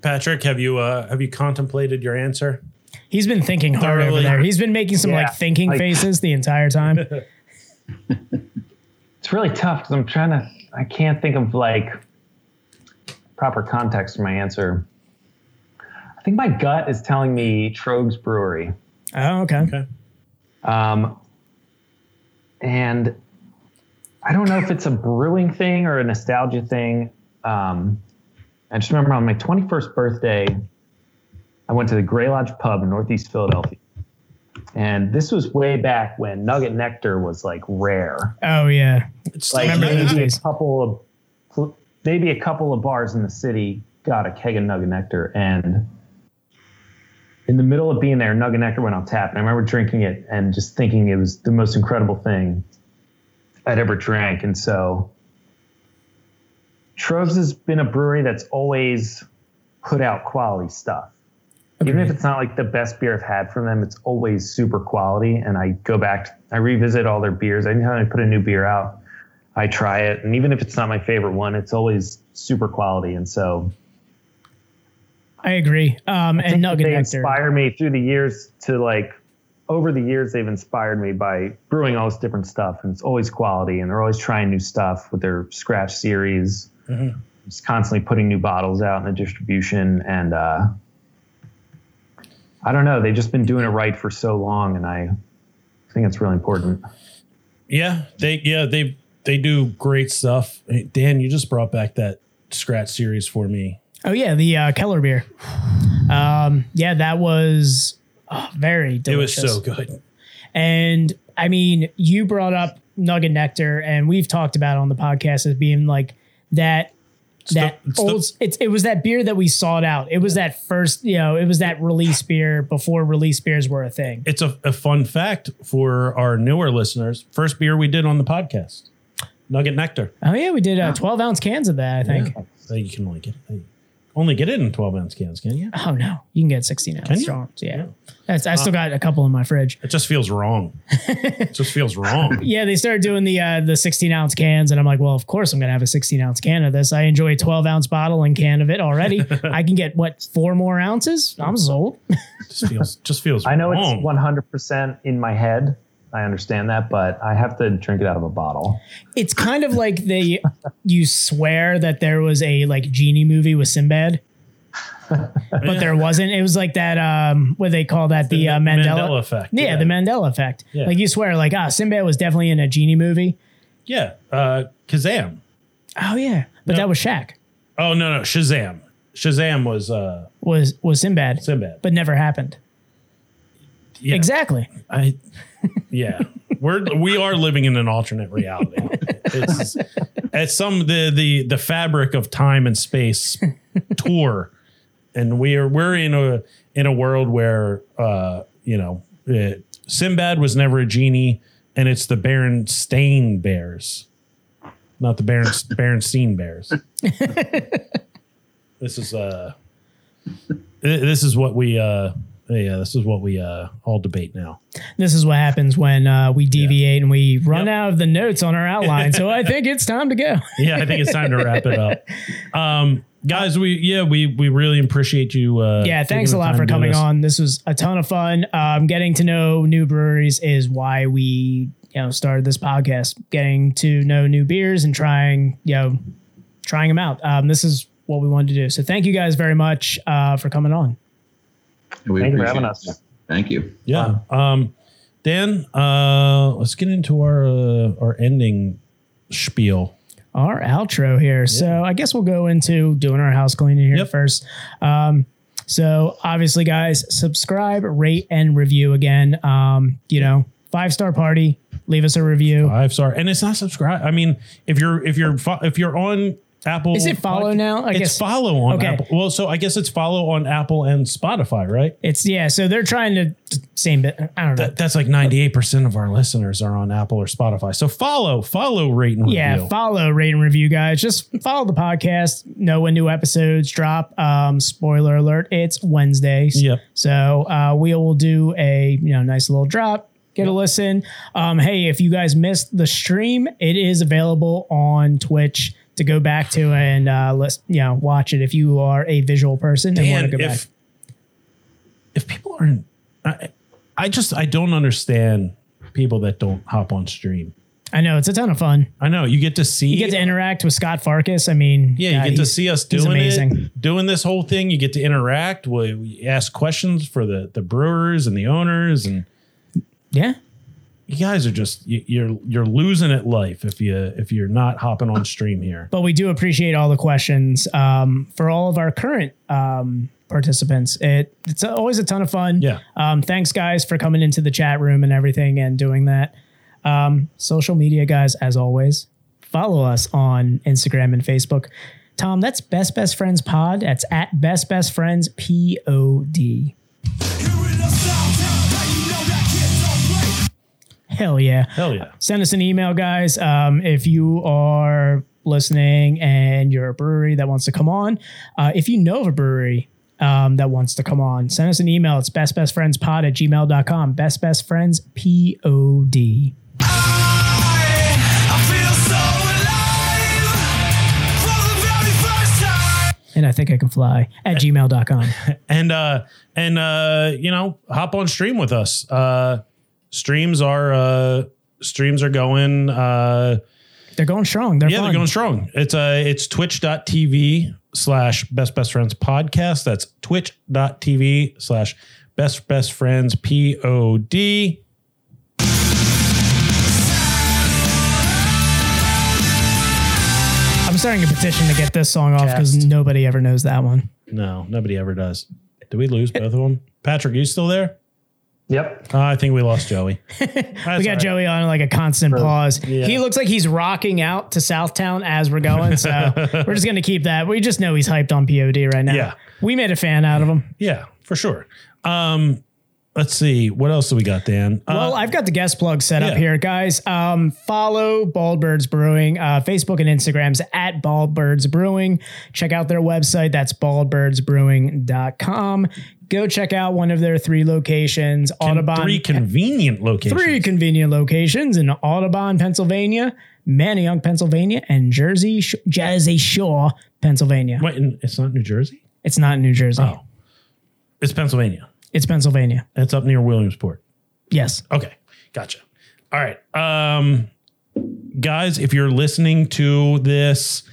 Patrick, have you uh, have you contemplated your answer? He's been thinking hard over there. He's been making some Yeah, like thinking like- faces the entire time. It's really tough because I'm trying to. I can't think of like proper context for my answer. I think my gut is telling me Tröegs Brewery. oh, okay. Okay. Um, and I don't know if it's a brewing thing or a nostalgia thing. Um, I just remember on my 21st birthday, I went to the Grey Lodge pub in Northeast Philadelphia. And this was way back when Nugget Nectar was like rare. Oh yeah. It's Like maybe a couple of maybe a couple of bars in the city got a keg of Nugget Nectar and in the middle of being there, Nugget Nectar went on tap, and I remember drinking it and just thinking it was the most incredible thing I'd ever drank. And so, Tröegs has been a brewery that's always put out quality stuff. Even if it's not like the best beer I've had from them, it's always super quality. And I go back, I revisit all their beers. Anytime I put a new beer out, I try it. And even if it's not my favorite one, it's always super quality. And so, I agree. Um, I and Nugget they Nectar. inspire me through the years to like over the years they've inspired me by brewing all this different stuff and it's always quality and they're always trying new stuff with their scratch series just constantly putting new bottles out in the distribution and uh i don't know they've just been doing it right for so long and i think it's really important Yeah, they yeah they they do great stuff. Dan, you just brought back that scratch series for me. Oh yeah, the uh, Keller beer. Um, yeah, that was oh, very delicious. It was so good. And I mean, you brought up Nugget Nectar, and we've talked about it on the podcast as being like that. That the- it's the- old, it's it was that beer that we sought out. It was that first, you know, it was that release beer before release beers were a thing. It's a, a fun fact for our newer listeners. First beer we did on the podcast, Nugget Nectar. Oh yeah, we did uh, twelve ounce cans of that. I think. Uh, You can only get only get it in twelve ounce cans, can you? Oh no, you can get sixteen ounce Can you? strong. Yeah, That's, I still got a couple in my fridge. It just feels wrong. it just feels wrong. Yeah, they started doing the uh, the 16 ounce cans, and I'm like, well, of course I'm gonna have a 16 ounce can of this. I enjoy a 12 ounce bottle and can of it already. I can get what four more ounces? I'm sold. just feels just feels. I know wrong. it's 100% in my head. I understand that, but I have to drink it out of a bottle. it's kind of like they you swear that there was a like genie movie with Sinbad. but there wasn't. It was like that. Um, what do they call that? The, uh, Mandela, Mandela effect, Yeah, yeah. the Mandela effect. Yeah. Like you swear, like ah, Sinbad was definitely in a genie movie. Yeah, uh, Kazam. Oh yeah, but No. that was Shaq. Oh no, no, Shazam. Shazam was uh, Was was Sinbad, Sinbad. but never happened. Yeah, Exactly. I, yeah, we're we are living in an alternate reality. It's it's some the the the fabric of time and space tour, and we are we're in a in a world where uh you know uh, Sinbad was never a genie, and it's the Berenstain Bears, not the Beren Berenstein Bears. this is uh this is what we uh yeah this is what we uh all debate now. This is what happens when uh, we deviate and we run Yep. out of the notes on our outline. so I think it's time to go. yeah, I think it's time to wrap it up. Um, guys, we yeah we we really appreciate you. Uh, Yeah, thanks a lot for coming this. on. This was a ton of fun. Um, getting to know new breweries is why we you know started this podcast. Getting to know new beers and trying you know trying them out. Um, this is what we wanted to do. So thank you guys very much uh, for coming on. We Thank you for appreciate having it. us. Thank you. Yeah. Um, Dan, uh, let's get into our uh, our ending spiel. our outro here. So I guess we'll go into doing our house cleaning here Yep. first. Um, so obviously, guys, subscribe, rate, and review again. Um, you know, five star party. Leave us a review. Five star, and it's not subscribe. I mean, if you're if you're if you're on Apple. Is it follow Podca- now? I it's guess- follow on Okay. Apple. Well, so I guess it's follow on Apple and Spotify, right? It's yeah. So they're trying to same bit. I don't know. That, that's like 98% of our listeners are on Apple or Spotify. So follow, follow, rate, and yeah, review. follow, rate, and review, guys. Just follow the podcast. Know when new episodes drop. Um, spoiler alert: it's Wednesdays. Yep. So uh, we will do a you know nice little drop. Get a listen. Um, hey, if you guys missed the stream, it is available on Twitch to go back to and uh, let's you know watch it if you are a visual person and want to go back. if, if people aren't, I, I just, I don't understand people that don't hop on stream. I know it's a ton of fun. I know you get to see, You get to interact with Scott Farkas. I mean, yeah, you get to see us doing amazing. it, doing this whole thing. You get to interact. We, we ask questions for the the brewers and the owners, and Yeah. You guys are just you, you're you're losing it life if you if you're not hopping on stream here. but we do appreciate all the questions um, for all of our current um, participants. It it's always a ton of fun. Yeah. Um, thanks, guys, for coming into the chat room and everything and doing that. Um, social media, guys, as always, follow us on Instagram and Facebook. Tom, that's Best Best Friends Pod. That's at Best Best Friends P Hell yeah Hell yeah. send us an email, guys. Um, if you are listening and you're a brewery that wants to come on, uh, if you know of a brewery um, that wants to come on, send us an email. It's bestbestfriendspod at gmail.com. Best Best Friends P O D. And I think I can fly at gmail.com. and uh and uh you know hop on stream with us uh streams are uh streams are going uh They're going strong. They're yeah fun. they're going strong. It's uh it's twitch.tv slash best best friends podcast. That's twitch.tv slash best best friends pod I'm starting a petition to get this song off because nobody ever knows that one. no nobody ever does. Did we lose both of them? Patrick are you still there Yep. uh, i think we lost joey We got Joey on like a constant pause. He looks like he's rocking out to Southtown as we're going. So we're just going to keep that. We just know he's hyped on POD right now. Yeah. We made a fan out of him. yeah for sure um let's see what else do we got dan Uh, Well, I've got the guest plug set up here, guys. Um, follow Bald Birds Brewing, uh, Facebook and Instagrams at Bald Birds Brewing. Check out their website. That's baldbirdsbrewing.com. Go check out one of their three locations, Audubon. three convenient locations three convenient locations in Audubon, Pennsylvania, Manayunk, Pennsylvania, and Jersey, Sh- Jersey Shore, Pennsylvania. Wait, it's not New Jersey? It's not New Jersey. Oh, it's Pennsylvania. It's Pennsylvania. It's up near Williamsport. Yes. Okay, gotcha. All right, um, guys, if you're listening to this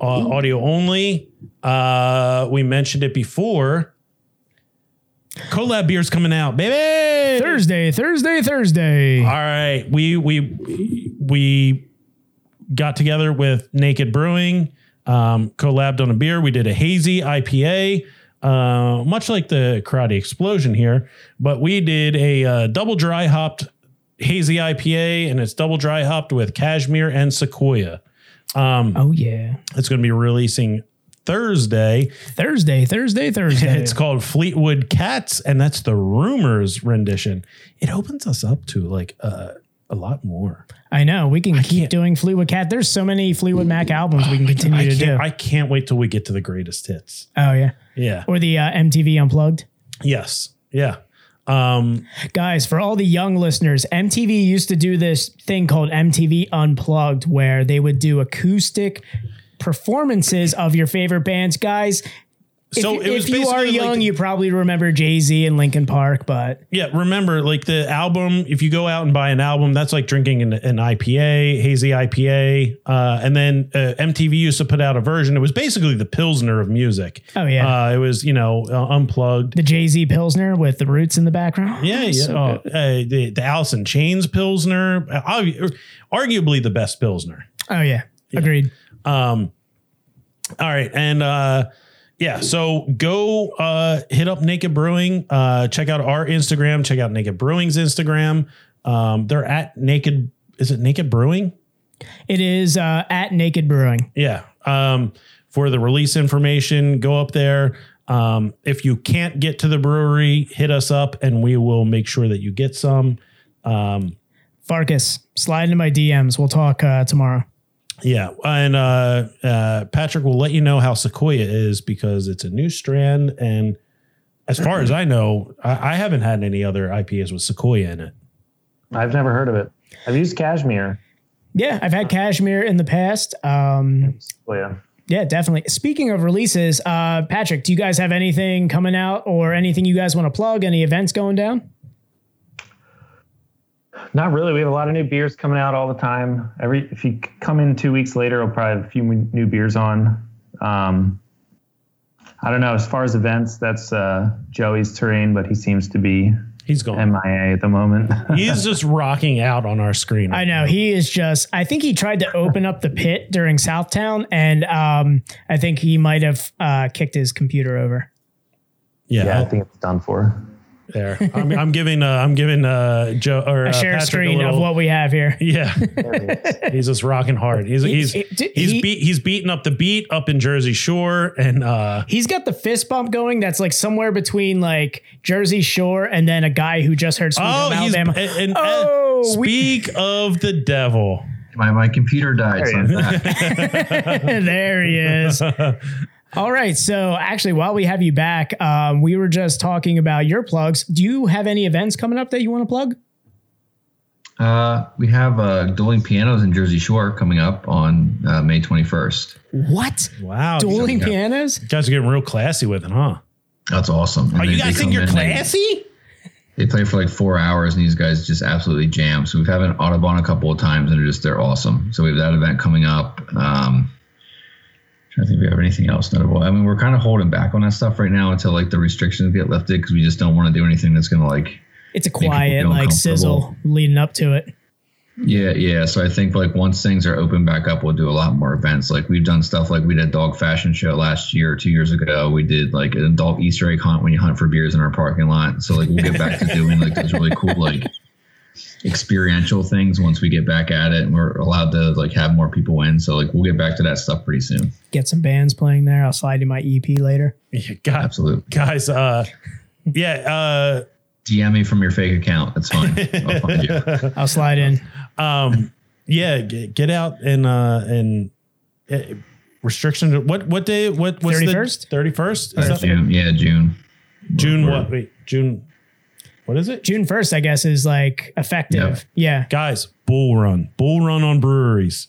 uh, audio only, uh, we mentioned it before. Collab beer's coming out, baby. Thursday, Thursday, Thursday. All right, we we we got together with Naked Brewing, um, collabed on a beer. We did a hazy IPA, uh, much like the Karate Explosion here, but we did a uh, double dry hopped hazy IPA, and it's double dry hopped with cashmere and sequoia. Um, oh, yeah. It's going to be releasing Thursday. Thursday, Thursday, Thursday. It's called Fleetwood Cats, and that's the rumors rendition. It opens us up to like uh, a lot more. I know. We can keep can't- doing Fleetwood Cat. There's so many Fleetwood Mac albums we can continue I to do. I can't wait till we get to the greatest hits. oh, yeah. Yeah. Or the uh, MTV Unplugged. Yes. Yeah. Um, Guys, for all the young listeners, MTV used to do this thing called MTV Unplugged where they would do acoustic performances of your favorite bands. Guys, if, so it was if you are young, like- you probably remember Jay Z and Linkin Park, but yeah. Remember, like the album, if you go out and buy an album, that's like drinking an, an IPA, hazy IPA. Uh, and then uh, MTV used to put out a version. It was basically the Pilsner of music. Oh, yeah. Uh, it was, you know, uh, unplugged. the Jay Z Pilsner with the roots in the background. Yeah, yeah. So oh, uh, the, the Alice in Chains Pilsner, uh, arguably the best Pilsner. Oh, yeah. Agreed. Um, all right, and uh, yeah, so go uh, hit up Naked Brewing. Uh, check out our Instagram. Check out Naked Brewing's Instagram. Um, they're at Naked. Is it Naked Brewing? It is uh, at Naked Brewing. Yeah. um, for the release information. Go up there. Um, if you can't get to the brewery, hit us up and we will make sure that you get some. Um, Farkas, slide into my DMs. We'll talk uh, tomorrow. Yeah, and uh, uh, Patrick will let you know how Sequoia is because it's a new strand, and as far as I know, I, I haven't had any other IPAs with Sequoia in it. I've never heard of it. I've used cashmere. Yeah, I've had cashmere in the past. Um, Oh yeah. yeah, definitely. Speaking of releases, uh, Patrick, do you guys have anything coming out or anything you guys want to plug? Any events going down? Not really. We have a lot of new beers coming out all the time. Every if you come in two weeks later, we'll probably have a few new beers on. Um, I don't know. As far as events, that's uh, Joey's terrain, but he seems to be He's gone. MIA at the moment. He's just rocking out on our screen. I know he is just. I think he tried to open up the pit during Southtown, and um, I think he might have uh, kicked his computer over. Yeah, yeah, I think it's done for. There. I'm, I'm giving. Uh, I'm giving uh, Joe or A uh, share Patrick screen a little, of what we have here. Yeah, he's just rocking hard. He's he's he- he's he- beat he's beating up the beat up in Jersey Shore, and uh, He's got the fist bump going. That's like somewhere between like Jersey Shore and then a guy who just heard Sweet oh, Home he's and, Alabama. and, Oh, we- speak of the devil. My my computer died. So there he is. All right. So actually, while we have you back, um, we were just talking about your plugs. Do you have any events coming up that you want to plug? Uh, we have uh, dueling pianos in Jersey Shore coming up on uh, May 21st. What? Wow, Dueling yeah. pianos? you guys are getting real classy with it, huh? That's awesome. And Oh, you guys think you're in they- classy? They play for like four hours, and these guys just absolutely jam. So we've had an Audubon a couple of times, and they're just they're awesome. So we have that event coming up. Um, to think we have anything else notable. I mean, we're kind of holding back on that stuff right now until like the restrictions get lifted because we just don't want to do anything that's going to like It's a quiet like sizzle leading up to it. Yeah, yeah. So I think like once things are open back up, we'll do a lot more events. Like we've done stuff like we did a dog fashion show last year, or two years ago. We did like an adult Easter egg hunt when you hunt for beers in our parking lot. So like we'll get back to doing like those really cool like experiential things once we get back at it and we're allowed to like have more people in. So like we'll get back to that stuff pretty soon. Get some bands playing there. I'll slide in my EP later. Yeah, God, Absolutely. guys. Uh, yeah. Uh, DM me from your fake account. That's fine. I'll find you. I'll slide in. Uh, um, yeah. Get, get out and uh, and uh, restrictions. What what day? What what's 31st? Thirty first. June. Yeah, June. June We're- what? Wait, June. What is it? June 1st, I guess, is like effective. Yeah. Guys, bull run, bull run on breweries.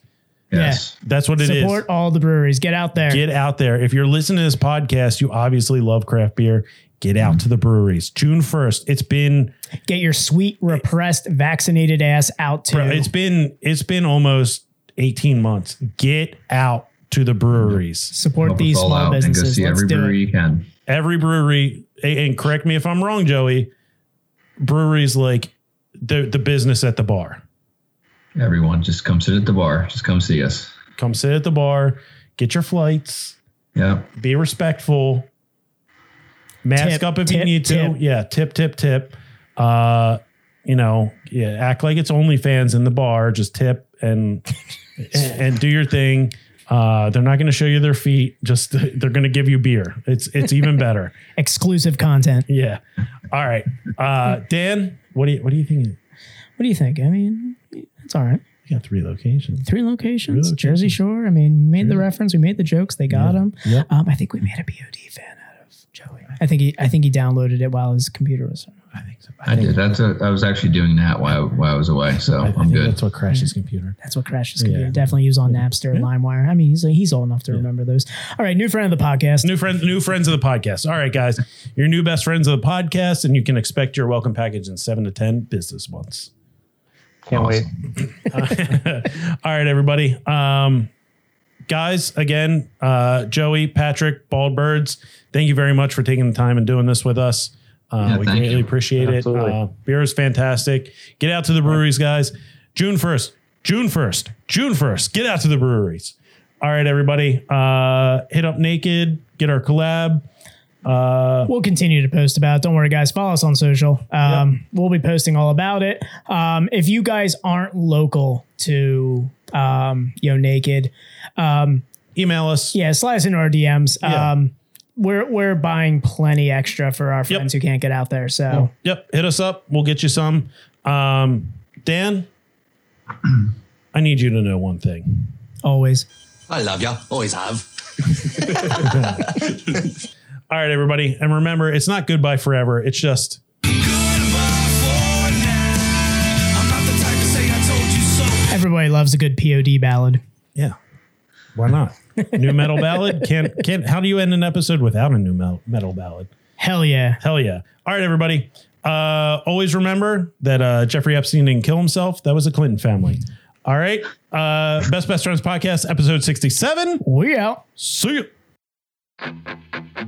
Yes. That's what it is. Support all the breweries. Get out there. Get out there. If you're listening to this podcast, you obviously love craft beer. Get out to the breweries. June 1st. It's been Get your sweet, repressed, vaccinated ass out to. it's been it's been almost 18 months. Get out to the breweries. Support Help these small out and go businesses. see Let's every do brewery it. you can. Every brewery and and correct me if I'm wrong, Joey. Breweries like the the business at the bar. Everyone, just come sit at the bar. Just come see us. Come sit at the bar, get your flights, Yeah. be respectful. Mask Tip, up if you tip, need to. Yeah, tip, tip, tip. Uh, you know, yeah, act like it's OnlyFans in the bar. Just tip and and, and do your thing. Uh, they're not going to show you their feet. Just they're going to give you beer. It's it's even better. Exclusive content. Yeah. All right, uh, Dan. What do you what do you think? What do you think? I mean, it's all right. You got three locations. Three locations, Three Jersey Shore. I mean, we made the reference. We made the jokes. They got them. Yeah. Um, I think we made a POD fan out of Joey. I think he. I think he downloaded it while his computer was. I think so. I did. That's a, I was actually doing that while, while I was away, so I, I I'm think good. that's what crashed his computer. That's what crashed his computer. Yeah. Definitely use on Napster and LimeWire. I mean, he's he's old enough to remember those. All right, new friend of the podcast. New friend, new friends of the podcast. All right, guys, your new best friends of the podcast, and you can expect your welcome package in seven to ten business months. Can't wait. All right, everybody. Um, guys, again, uh, Joey, Patrick, Bald Birds, thank you very much for taking the time and doing this with us. Uh, Yeah, we thank greatly you. appreciate Absolutely. it. Uh, beer is fantastic. Get out to the breweries, guys. June 1st, June 1st, June 1st. Get out to the breweries. All right, everybody. Uh, hit up Naked, get our collab. We'll continue to post about it. Don't worry, guys. Follow us on social. Um, We'll be posting all about it. Um, if you guys aren't local to um, you know Naked, um, email us. Yeah, slide us into our DMs. Yeah. We're we're buying plenty extra for our friends who can't get out there. So Yep, hit us up. We'll get you some. Um, Dan, I need you to know one thing. always. I love ya. Always have. All right, everybody, and remember, it's not goodbye forever. It's just Everybody loves a good POD ballad. yeah. Why not? New metal ballad can't can't. How do you end an episode without a new metal ballad? Hell yeah. Hell yeah! All right, everybody. Uh, always remember that uh, Jeffrey Epstein didn't kill himself. That was a Clinton family. All right. Uh, Best Best Friends podcast, episode sixty-seven. We out. See you.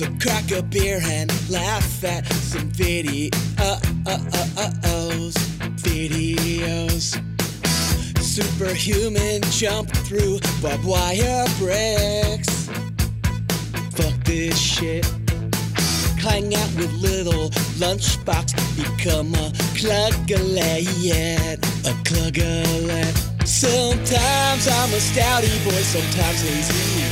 So crack a beer and laugh at some videos, videos. Superhuman jump through barbed wire bricks. Fuck this shit. Hang out with little lunchbox, become a cluggalet, a cluggalet. Sometimes I'm a stouty boy, sometimes lazy.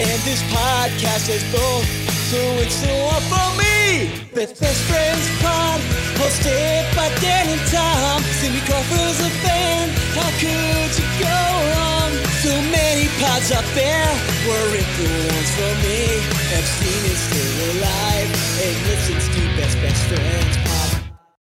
And this podcast is both, so it's so up for me. Best Best Friends Pod, hosted by Dan and Tom. Cindy Crawford's a fan, how could you go wrong? So many pods up there, weren't the ones for me. Epstein is still alive and listens to Best Best Friends.